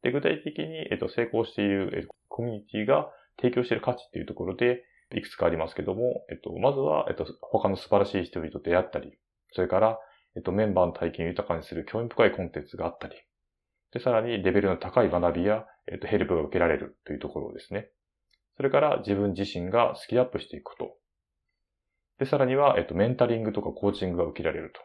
で、具体的に、えっと、成功している、え、コミュニティが提供している価値っていうところで、いくつかありますけども、えっと、まずは、えっと、他の素晴らしい人々と出会ったり、それから、えっと、メンバーの体験を豊かにする興味深いコンテンツがあったり、で、さらにレベルの高い学びや、えっと、ヘルプが受けられるというところですね。それから、自分自身がスキルアップしていくこと。で、さらには、えっと、メンタリングとかコーチングが受けられると。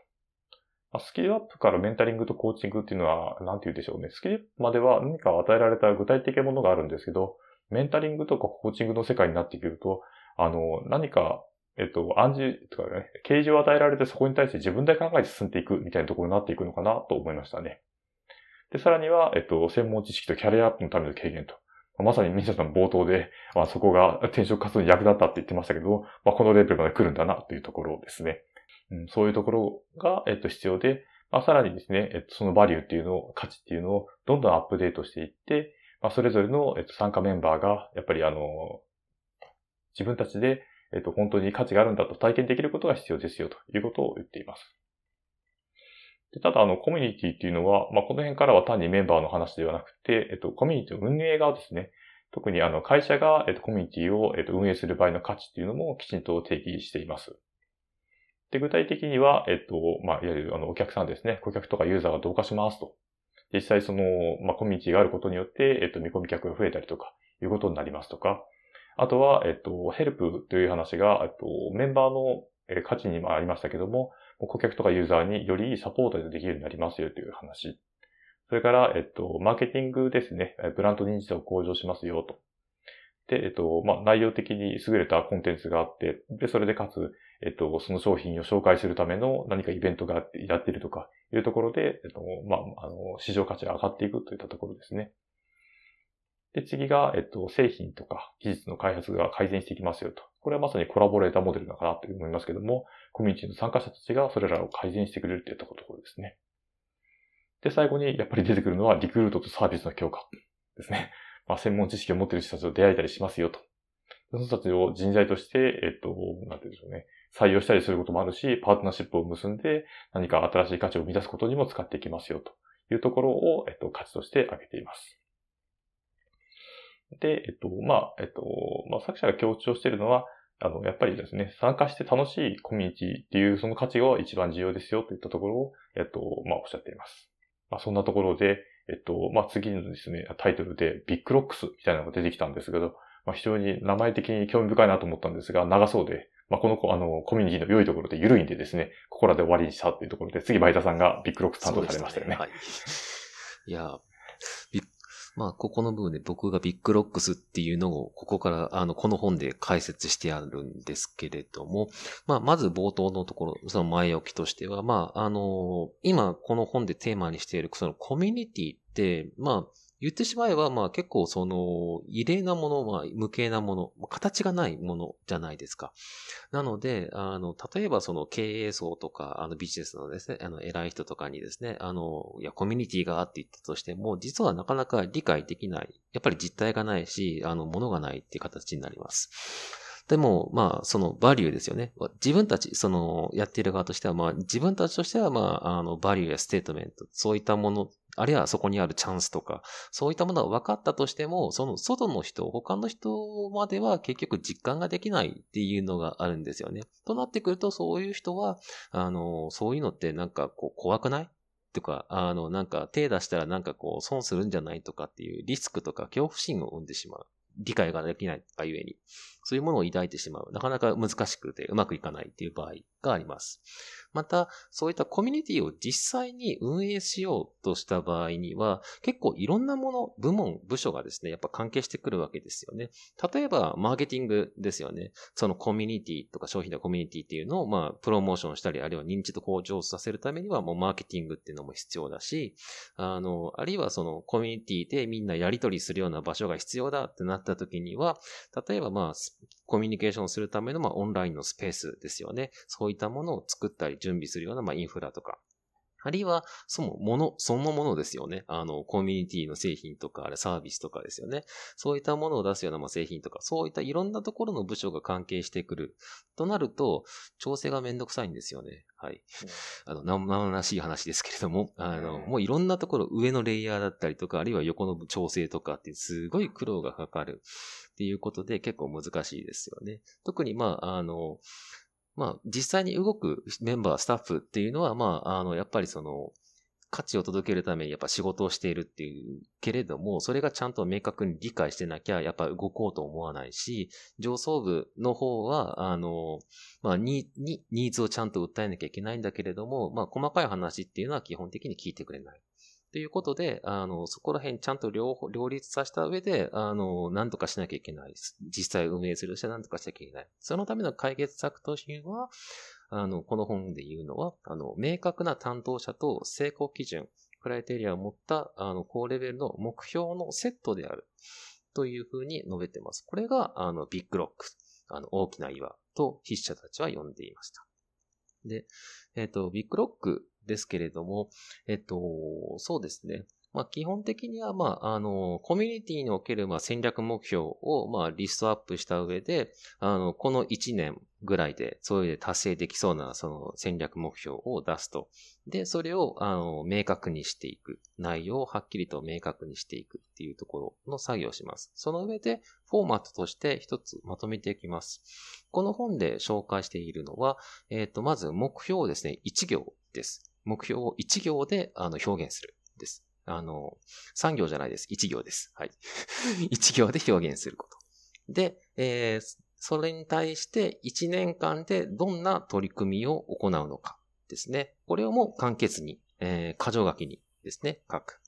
まあスキルアップからメンタリングとコーチングっていうのは、なんて言うでしょうね。スキルアップまでは何か与えられた具体的なものがあるんですけど、メンタリングとかコーチングの世界になってくると、あの、何か、えっと、暗示とかね、啓示を与えられてそこに対して自分で考えて進んでいくみたいなところになっていくのかなと思いましたね。で、さらには、えっと、専門知識とキャリアアップのための軽減と。まさにミシャさん冒頭で、まあ、そこが転職活動に役立ったって言ってましたけど、まあ、このレベルまで来るんだなというところですね。うん、そういうところが、えっと、必要で、まあ、さらにですね、えっと、そのバリューっていうのを、価値っていうのをどんどんアップデートしていって、まあ、それぞれの、えっと、参加メンバーが、やっぱりあの、自分たちで、えっと、本当に価値があるんだと体験できることが必要ですよということを言っています。でただ、あの、コミュニティっていうのは、まあ、この辺からは単にメンバーの話ではなくて、えっと、コミュニティの運営側ですね。特にあの、会社が、えっと、コミュニティを、えっと、運営する場合の価値っていうのもきちんと定義しています。で、具体的には、えっと、まあ、いわゆるあの、お客さんですね。顧客とかユーザーが同化しますと。実際その、まあ、コミュニティがあることによって、えっと、見込み客が増えたりとか、いうことになりますとか。あとは、えっと、ヘルプという話が、えっと、メンバーの価値にもありましたけども、顧客とかユーザーによりサポートできるようになりますよという話。それから、えっと、マーケティングですね。ブランド認知度を向上しますよと。で、えっと、まあ、内容的に優れたコンテンツがあって、で、それでかつ、えっと、その商品を紹介するための何かイベントがあってやってるとかいうところで、えっと、まあ、あの、市場価値が上がっていくといったところですね。で、次が、えっと、製品とか技術の開発が改善していきますよと。これはまさにコラボレーターモデルだからと思いますけども、コミュニティの参加者たちがそれらを改善してくれるっていったところですね。で、最後にやっぱり出てくるのはリクルートとサービスの強化ですね。まあ、専門知識を持っている人たちと出会えたりしますよと。その人たちを人材として、えっと、なんて言うんでしょうね。採用したりすることもあるし、パートナーシップを結んで何か新しい価値を生み出すことにも使っていきますよというところを、えっと、価値として挙げています。で、えっと、まあ、えっと、まあ、作者が強調しているのは、あの、やっぱりですね、参加して楽しいコミュニティっていうその価値が一番重要ですよといったところを、えっと、まあ、おっしゃっています。まあ、そんなところで、えっと、まあ、次のですね、タイトルで Big Rocks みたいなのが出てきたんですけど、まあ、非常に名前的に興味深いなと思ったんですが、長そうで、まあ、この子あのコミュニティの良いところで緩いんでですね、ここらで終わりにしたっていうところで、次バイタさんが Big Rocks 担当されましたよね。ねはい。いや、ビッまあ、ここの部分で僕が Big Rocksっていうのを、ここから、あの、この本で解説してあるんですけれども、まあ、まず冒頭のところ、その前置きとしては、まあ、あの、今この本でテーマにしている、そのコミュニティって、まあ、言ってしまえば、まあ結構その、異例なもの、まあ無形なもの、形がないものじゃないですか。なので、あの、例えばその経営層とか、あのビジネスのですね、あの偉い人とかにですね、あの、いや、コミュニティがあって言ったとしても、実はなかなか理解できない。やっぱり実体がないし、あの、ものがないっていう形になります。でも、まあ、そのバリューですよね。自分たち、その、やっている側としては、まあ、自分たちとしては、まあ、あの、バリューやステートメント、そういったものあるいはそこにあるチャンスとか、そういったものが分かったとしても、その外の人、他の人までは結局実感ができないっていうのがあるんですよね。となってくると、そういう人は、あの、そういうのってなんかこう怖くないとか、あの、なんか手出したらなんかこう損するんじゃないとかっていうリスクとか恐怖心を生んでしまう。理解ができないがゆえに。そういうものを抱いてしまう。なかなか難しくてうまくいかないっていう場合があります。また、そういったコミュニティを実際に運営しようとした場合には、結構いろんなもの、部門、部署がですね、やっぱ関係してくるわけですよね。例えば、マーケティングですよね。そのコミュニティとか商品のコミュニティっていうのを、まあ、プロモーションしたり、あるいは認知度向上させるためには、もうマーケティングっていうのも必要だし、あの、あるいはそのコミュニティでみんなやり取りするような場所が必要だってなった時には、例えばまあ、コミュニケーションするためのまあオンラインのスペースですよね。そういったものを作ったり準備するようなまあインフラとか、あるいは、そのもの、そのものですよね。あの、コミュニティの製品とか、あれサービスとかですよね。そういったものを出すようなまあ製品とか、そういったいろんなところの部署が関係してくる。となると、調整がめんどくさいんですよね。はい。あの、生々しい話ですけれども、あの、もういろんなところ、上のレイヤーだったりとか、あるいは横の調整とかってすごい苦労がかかるっていうことで結構難しいですよね。特にまあ、あの、まあ、実際に動くメンバー、スタッフっていうのは、まあ、あの、やっぱりその、価値を届けるためにやっぱ仕事をしているっていうけれども、それがちゃんと明確に理解してなきゃ、やっぱ動こうと思わないし、上層部の方は、あの、まあ、に、に、ニーズをちゃんと訴えなきゃいけないんだけれども、まあ、細かい話っていうのは基本的に聞いてくれない。ということで、あの、そこら辺ちゃんと両方両立させた上で、あの、何とかしなきゃいけない。実際運営するとして何とかしなきゃいけない。そのための解決策としては、あの、この本で言うのは、あの、明確な担当者と成功基準、クライテリアを持った、あの、高レベルの目標のセットである。というふうに述べてます。これが、あの、ビッグロック、あの、大きな岩と筆者たちは呼んでいました。で、えっ、ー、と、ビッグロックですけれども、えっと、そうですね。まあ、基本的には、まあ、あの、コミュニティにおける、まあ、戦略目標を、まあ、リストアップした上で、あの、この1年ぐらいで、そういう達成できそうな、その戦略目標を出すと。で、それを、あの、明確にしていく。内容をはっきりと明確にしていくっていうところの作業をします。その上で、フォーマットとして一つまとめていきます。この本で紹介しているのは、えっ、ー、と、まず目標をですね、1行です。目標を1行であの表現するです。あの、3行じゃないです。1行です。はい。1行で表現すること。で、えー、それに対して1年間でどんな取り組みを行うのかですね。これをもう簡潔に、えー、箇条書きにですね、書く。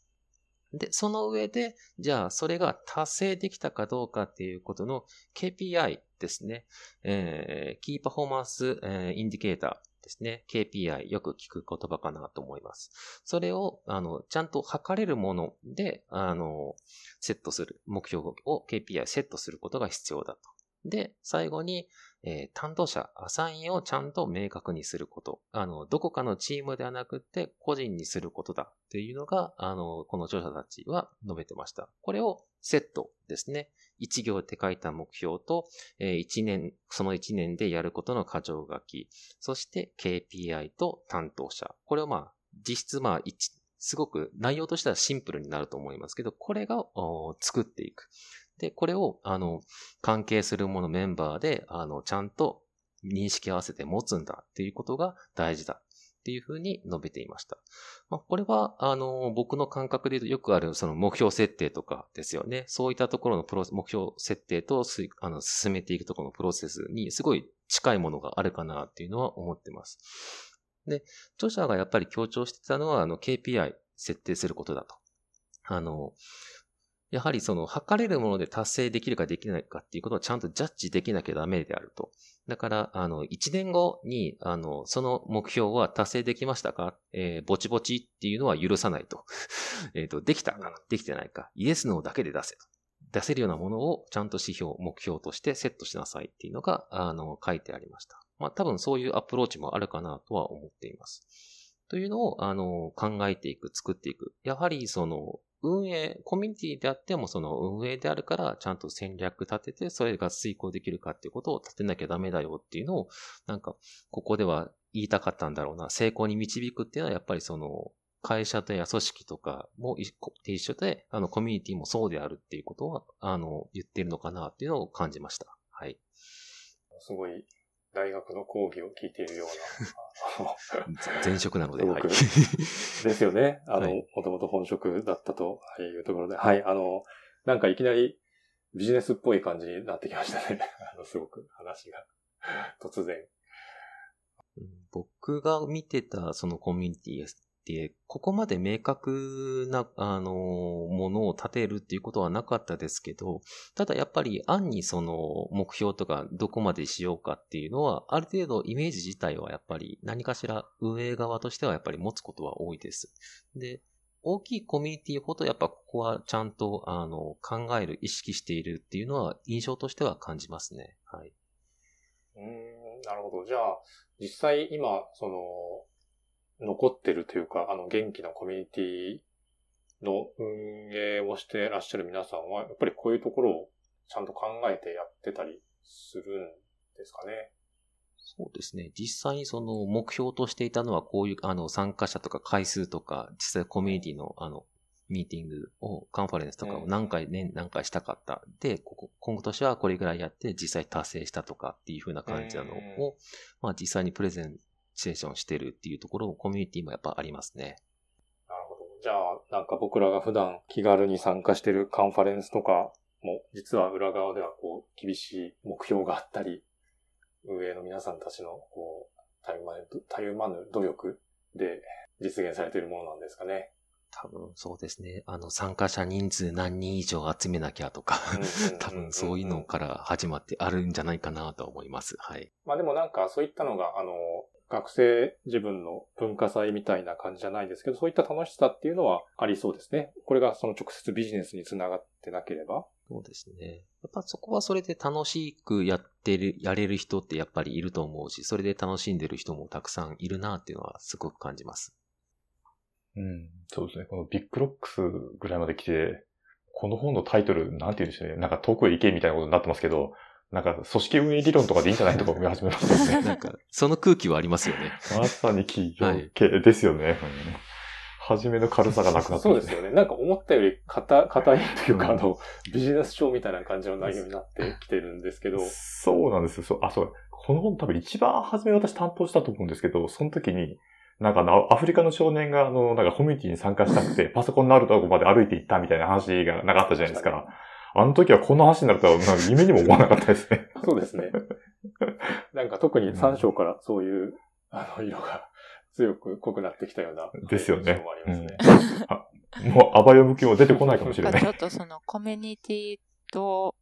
で、その上で、じゃあ、それが達成できたかどうかっていうことの KPI ですね。えー、キーパフォーマンス、えー、インディケーター。ですね。KPI よく聞く言葉かなと思います。それを、あの、ちゃんと測れるもので、あの、セットする、目標を KPI セットすることが必要だと。で、最後に、えー、担当者、アサインをちゃんと明確にすること。あの、どこかのチームではなくて個人にすることだっていうのが、あの、この著者たちは述べてました。これをセットですね。一行って書いた目標と、一年、その一年でやることの箇条書き、そして KPI と担当者。これをまあ、実質まあ、すごく内容としてはシンプルになると思いますけど、これが作っていく。で、これを、あの、関係するものメンバーで、あの、ちゃんと認識合わせて持つんだっていうことが大事だっていうふうに述べていました。まあ、これは、あの、僕の感覚で言うとよくあるその目標設定とかですよね。そういったところのプロ目標設定とあの進めていくところのプロセスにすごい近いものがあるかなっていうのは思ってます。で、著者がやっぱり強調してたのは、あの、KPI 設定することだと。あの、やはりその測れるもので達成できるかできないかっていうことをちゃんとジャッジできなきゃダメであると。だから、あの、1年後に、あの、その目標は達成できましたか？えー、ぼちぼちっていうのは許さないと。えっと、できたかできてないか？イエス、ノーだけで出せと。出せるようなものをちゃんと指標、目標としてセットしなさいっていうのが、あの、書いてありました。まあ、多分そういうアプローチもあるかなとは思っています。というのを、あの、考えていく、作っていく。やはり、その、運営、コミュニティであってもその運営であるから、ちゃんと戦略立てて、それが遂行できるかっていうことを立てなきゃダメだよっていうのを、なんか、ここでは言いたかったんだろうな。成功に導くっていうのは、やっぱりその、会社とや組織とかも一緒で、あの、コミュニティもそうであるっていうことは、あの、言ってるのかなっていうのを感じました。はい。すごい大学の講義を聞いているような。前職なので、はい。ですよね。あの、もともと本職だったというところで、はい、あの、なんかいきなりビジネスっぽい感じになってきましたね。あの、すごく話が。突然。僕が見てたそのコミュニティ、ここまで明確な、あの、ものを立てるっていうことはなかったですけど、ただやっぱり案にその目標とかどこまでしようかっていうのは、ある程度イメージ自体はやっぱり何かしら運営側としてはやっぱり持つことは多いです。で、大きいコミュニティほどやっぱここはちゃんとあの考える、意識しているっていうのは印象としては感じますね。はい。うん、なるほど。じゃあ、実際今、その、残ってるというか、あの、元気なコミュニティの運営をしてらっしゃる皆さんは、やっぱりこういうところをちゃんと考えてやってたりするんですかね？そうですね。実際にその目標としていたのはこういうあの参加者とか回数とか、実際コミュニティのあのミーティングを、カンファレンスとかを何回、年、何回したかった。で、ここ、今年はこれぐらいやって実際達成したとかっていう風な感じなのを、まあ実際にプレゼンシテーションしてるっていうところ、コミュニティもやっぱありますね。なるほど。じゃあ、なんか僕らが普段気軽に参加してるカンファレンスとかも、実は裏側ではこう、厳しい目標があったり、運営の皆さんたちの、こう、たゆまぬ、たゆまぬ努力で実現されているものなんですかね。多分そうですね。あの、参加者人数何人以上集めなきゃとか、多分そういうのから始まってあるんじゃないかなと思います。はい。まあでもなんかそういったのが、あの、学生自分の文化祭みたいな感じじゃないですけど、そういった楽しさっていうのはありそうですね。これがその直接ビジネスにつながってなければ。そうですね。やっぱそこはそれで楽しくやってる、やれる人ってやっぱりいると思うし、それで楽しんでる人もたくさんいるなっていうのはすごく感じます。うん、そうですね。このビッグロックスぐらいまで来て、この本のタイトル、なんて言うんでしょうね。なんか遠くへ行けみたいなことになってますけど、なんか、組織運営理論とかでいいんじゃないとか思い始めましたね。なんか、その空気はありますよね。まさに企業系ですよね。はい、初めの軽さがなくなって、そうですよね。なんか思ったより硬、硬いというか、あの、ビジネス書みたいな感じの内容になってきてるんですけど。そうなんですよ。そう、あ、そう。この本多分一番初め私担当したと思うんですけど、その時に、なんかアフリカの少年が、あの、なんかコミュニティに参加したくて、パソコンのあるとこまで歩いて行ったみたいな話がなかったじゃないですか。あの時はこの話になるとは、夢にも思わなかったですね。そうですね。なんか特に3章からそういう、あの、色が強く濃くなってきたような。ですよね。もありますね。うん、もう、アバヨ向きも出てこないかもしれない。ちょっとそのコミュニティと、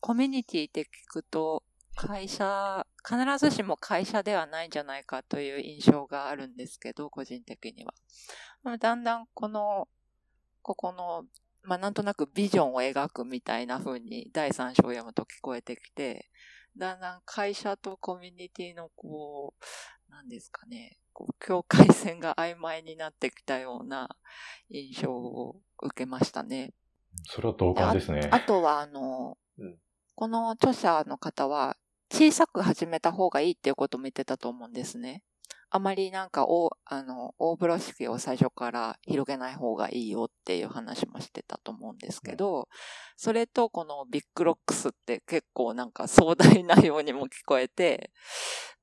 コミュニティって聞くと、会社、必ずしも会社ではないんじゃないかという印象があるんですけど、個人的には。だんだんこの、ここの、まあ、なんとなくビジョンを描くみたいな風に第三章を読むと聞こえてきて、だんだん会社とコミュニティのこう、なんですかね、こう境界線が曖昧になってきたような印象を受けましたね。それは同感ですね。あとは、あの、うん、この著者の方は、小さく始めた方がいいっていうことも言ってたと思うんですね。あまりなんか大、あの、大風呂敷を最初から広げない方がいいよっていう話もしてたと思うんですけど、それとこの Big Rocks って結構なんか壮大なようにも聞こえて、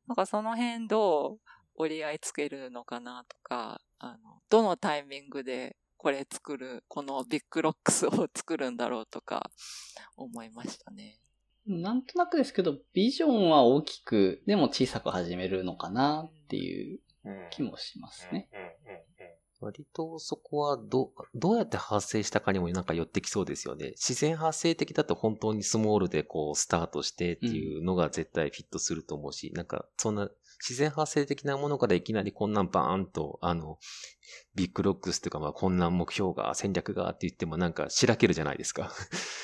なんかその辺どう折り合いつけるのかなとか、あの、どのタイミングでこれ作る、この Big Rocks を作るんだろうとか思いましたね。なんとなくですけど、ビジョンは大きく、でも小さく始めるのかなっていう気もしますね。割とそこはど、どうやって発生したかにもなんか寄ってきそうですよね。自然発生的だと本当にスモールでこうスタートしてっていうのが絶対フィットすると思うし、うん、なんかそんな自然発生的なものからいきなりこんなんバーンと、あの、 Big Rocks というかまあこんな目標が戦略がって言ってもなんかしらけるじゃないですか。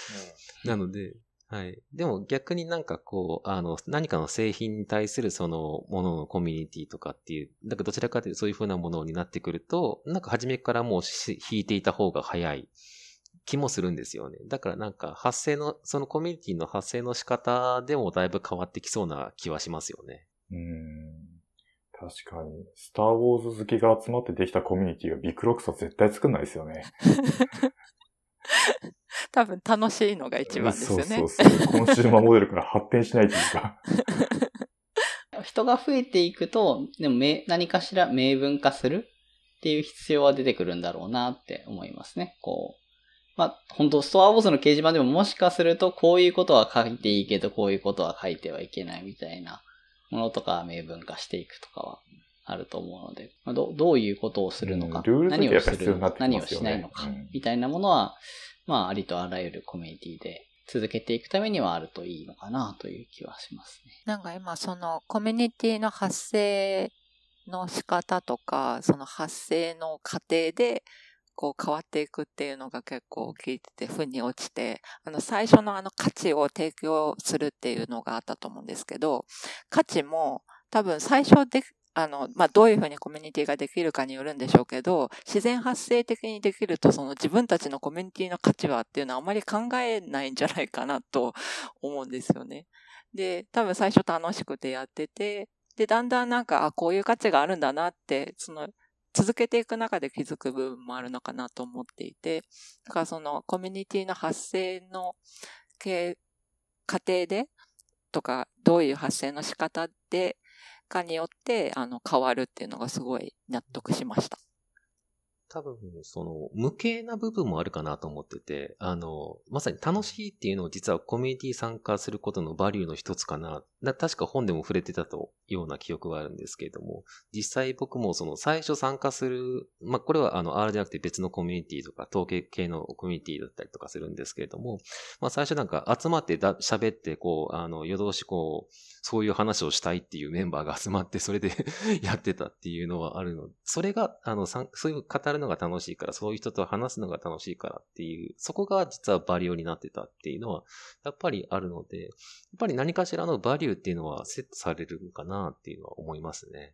なので、はい。でも逆になんかこう、あの、何かの製品に対するそのもののコミュニティとかっていう、だからどちらかというとそういう風なものになってくると、なんか初めからもう引いていた方が早い気もするんですよね。だからなんか発生の、そのコミュニティの発生の仕方でもだいぶ変わってきそうな気はしますよね。うん。確かに、スターウォーズ好きが集まってできたコミュニティが Big Rocks は絶対作んないですよね。多分楽しいのが一番ですよね。そうそうそう。コンシューマーモデルから発展しないというか。人が増えていくと、でも何かしら明文化するっていう必要は出てくるんだろうなって思いますね。こう。まあ、本当ストアボスの掲示板でももしかするとこういうことは書いていいけど、こういうことは書いてはいけないみたいなものとか明文化していくとかはあると思うので、まあ、どどういうことをするのか、うん、何をする、ね、何をしないのか、みたいなものは、まあ、ありとあらゆるコミュニティで続けていくためにはあるといいのかなという気はしますね。なんか今、そのコミュニティの発生の仕方とか、その発生の過程で、こう変わっていくっていうのが結構聞いてて、負に落ちて、あの最初のあの価値を提供するっていうのがあったと思うんですけど、価値も多分最初であの、まあ、どういうふうにコミュニティができるかによるんでしょうけど、自然発生的にできると、その自分たちのコミュニティの価値はっていうのはあまり考えないんじゃないかなと思うんですよね。で、多分最初楽しくてやってて、で、だんだんなんか、あ、こういう価値があるんだなって、その、続けていく中で気づく部分もあるのかなと思っていて、だからそのコミュニティの発生の過程で、とか、どういう発生の仕方でかによって、あの、変わるっていうのがすごい納得しました。多分、その、無形な部分もあるかなと思ってて、あの、まさに楽しいっていうのを実はコミュニティ参加することのバリューの一つかなっ。確か本でも触れてたとような記憶があるんですけれども、実際僕もその最初参加する、まあ、これはあの R じゃなくて別のコミュニティとか統計系のコミュニティだったりとかするんですけれども、まあ、最初なんか集まってだ喋って、こう、あの、夜通しこう、そういう話をしたいっていうメンバーが 集まって、それで やってたっていうのはあるので。それが、あの、そういう語るのが楽しいから、そういう人と話すのが楽しいからっていう、そこが実はバリューになってたっていうのは、やっぱりあるので、やっぱり何かしらのバリューっていうのはセットされるのかなっていうのは思いますね。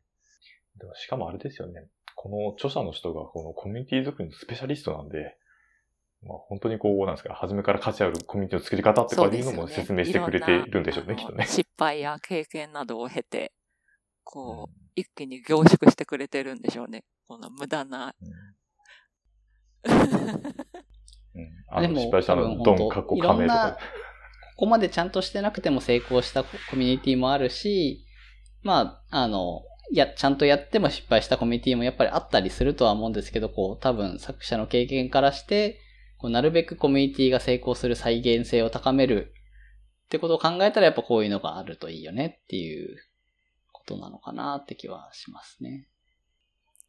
しかもあれですよね。この著者の人がこのコミュニティ作りのスペシャリストなんで、まあ、本当にこう、なんですか、初めから価値あるコミュニティの作り方ってかいうのも説明してくれているんでしょうね、うねきっとね。失敗や経験などを経て、こう、うん、一気に凝縮してくれてるんでしょうね。この無駄な。うん。うん、あの失敗したの、ドン、カッコ、カメとか。ここまでちゃんとしてなくても成功したコミュニティもあるし、まあ、あの、や、ちゃんとやっても失敗したコミュニティもやっぱりあったりするとは思うんですけど、こう、多分作者の経験からして、こうなるべくコミュニティが成功する再現性を高めるってことを考えたらやっぱこういうのがあるといいよねっていうことなのかなって気はしますね。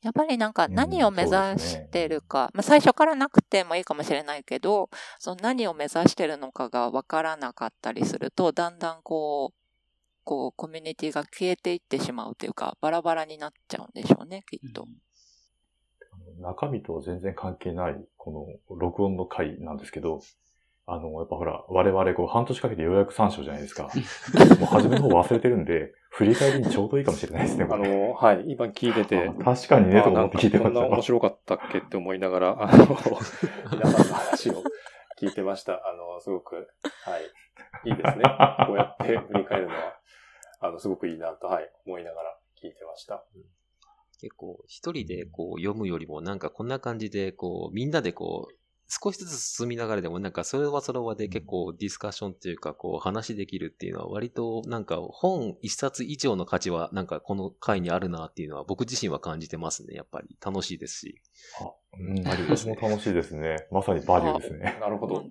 やっぱりなんか何を目指してるか、うんね、まあ最初からなくてもいいかもしれないけど、その何を目指してるのかがわからなかったりすると、だんだんこう、こう、コミュニティが消えていってしまうというか、バラバラになっちゃうんでしょうね、きっと。中身と全然関係ない、この録音の回なんですけど、あの、やっぱほら、我々こう半年かけてようやく参照じゃないですか。もう初めの方忘れてるんで、振り返りにちょうどいいかもしれないですね。あの、はい、今聞いてて。確かにね、と思って聞いてました。こんな面白かったっけって思いながら、あの、皆さんの話を聞いてました。あの、すごく、はい、いいですね。こうやって振り返るのは、あの、すごくいいなと、はい、思いながら聞いてました。結構、一人でこう読むよりも、なんかこんな感じで、こう、みんなでこう、少しずつ進みながらでも、なんかそれはそれはで結構ディスカッションっていうか、こう話できるっていうのは割となんか本一冊以上の価値はなんかこの回にあるなっていうのは僕自身は感じてますね。やっぱり楽しいですし。あ、うん、私も楽しいですね。まさにバリューですね。なるほど。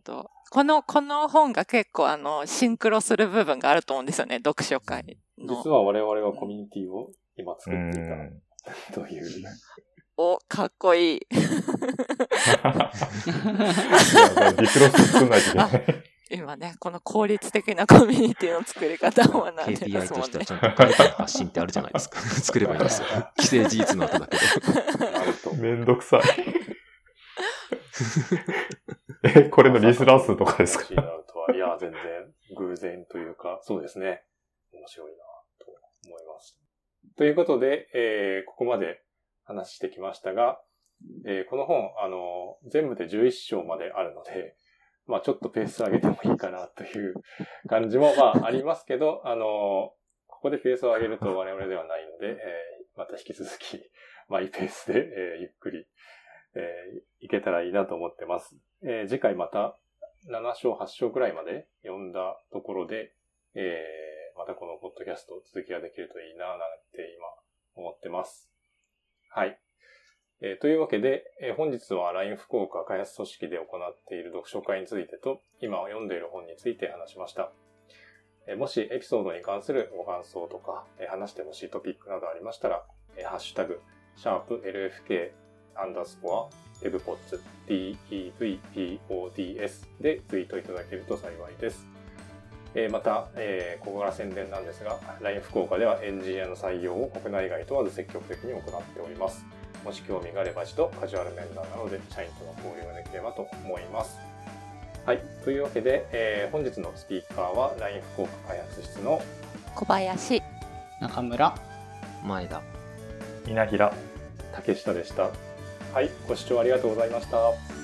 この、この本が結構あの、シンクロする部分があると思うんですよね、読書会の。実は我々はコミュニティを今作っていたという。お、かっこいい。ディプロス作んないといけない。今ね、この効率的なコミュニティの作り方を学んでますもんね。KPI としてはちゃんと書いて発信ってあるじゃないですか。作ればいいんですよ。既成事実の後だけど。めんどくさい。え、これのリスナー数とかですか？いや、全然偶然というか、そうですね。面白いなと思います。ということで、えー、ここまで話してきましたが、えー、この本、あの、全部で11章まであるので、まあちょっとペース上げてもいいかなという感じも、まあありますけど、あの、ここでペースを上げると我々ではないので、えー、また引き続き、マイペースで、えー、ゆっくり、えー、いけたらいいなと思ってます。えー、次回また7章、8章くらいまで読んだところで、えー、またこのポッドキャスト続きができるといいな、なんて今思ってます。はい。えー、というわけで、えー、本日は LINE 福岡開発組織で行っている読書会についてと、今読んでいる本について話しました。えー、もしエピソードに関するご感想とか、え話してほしいトピックなどありましたら、えハッシュタグ、シャープ LFK アンダースコア、デブポッツ、DEVPODS でツイートいただけると幸いです。えまた、えここから宣伝なんですが、LINE 福岡ではエンジニアの採用を国内外問わず積極的に行っております。もし興味があれば一度カジュアル面談なので社員との交流ができればと思います。はい。というわけで、えー、本日のスピーカーは LINE 福岡開発室の小林、中村、前田、稲平、竹下でした。はい。ご視聴ありがとうございました。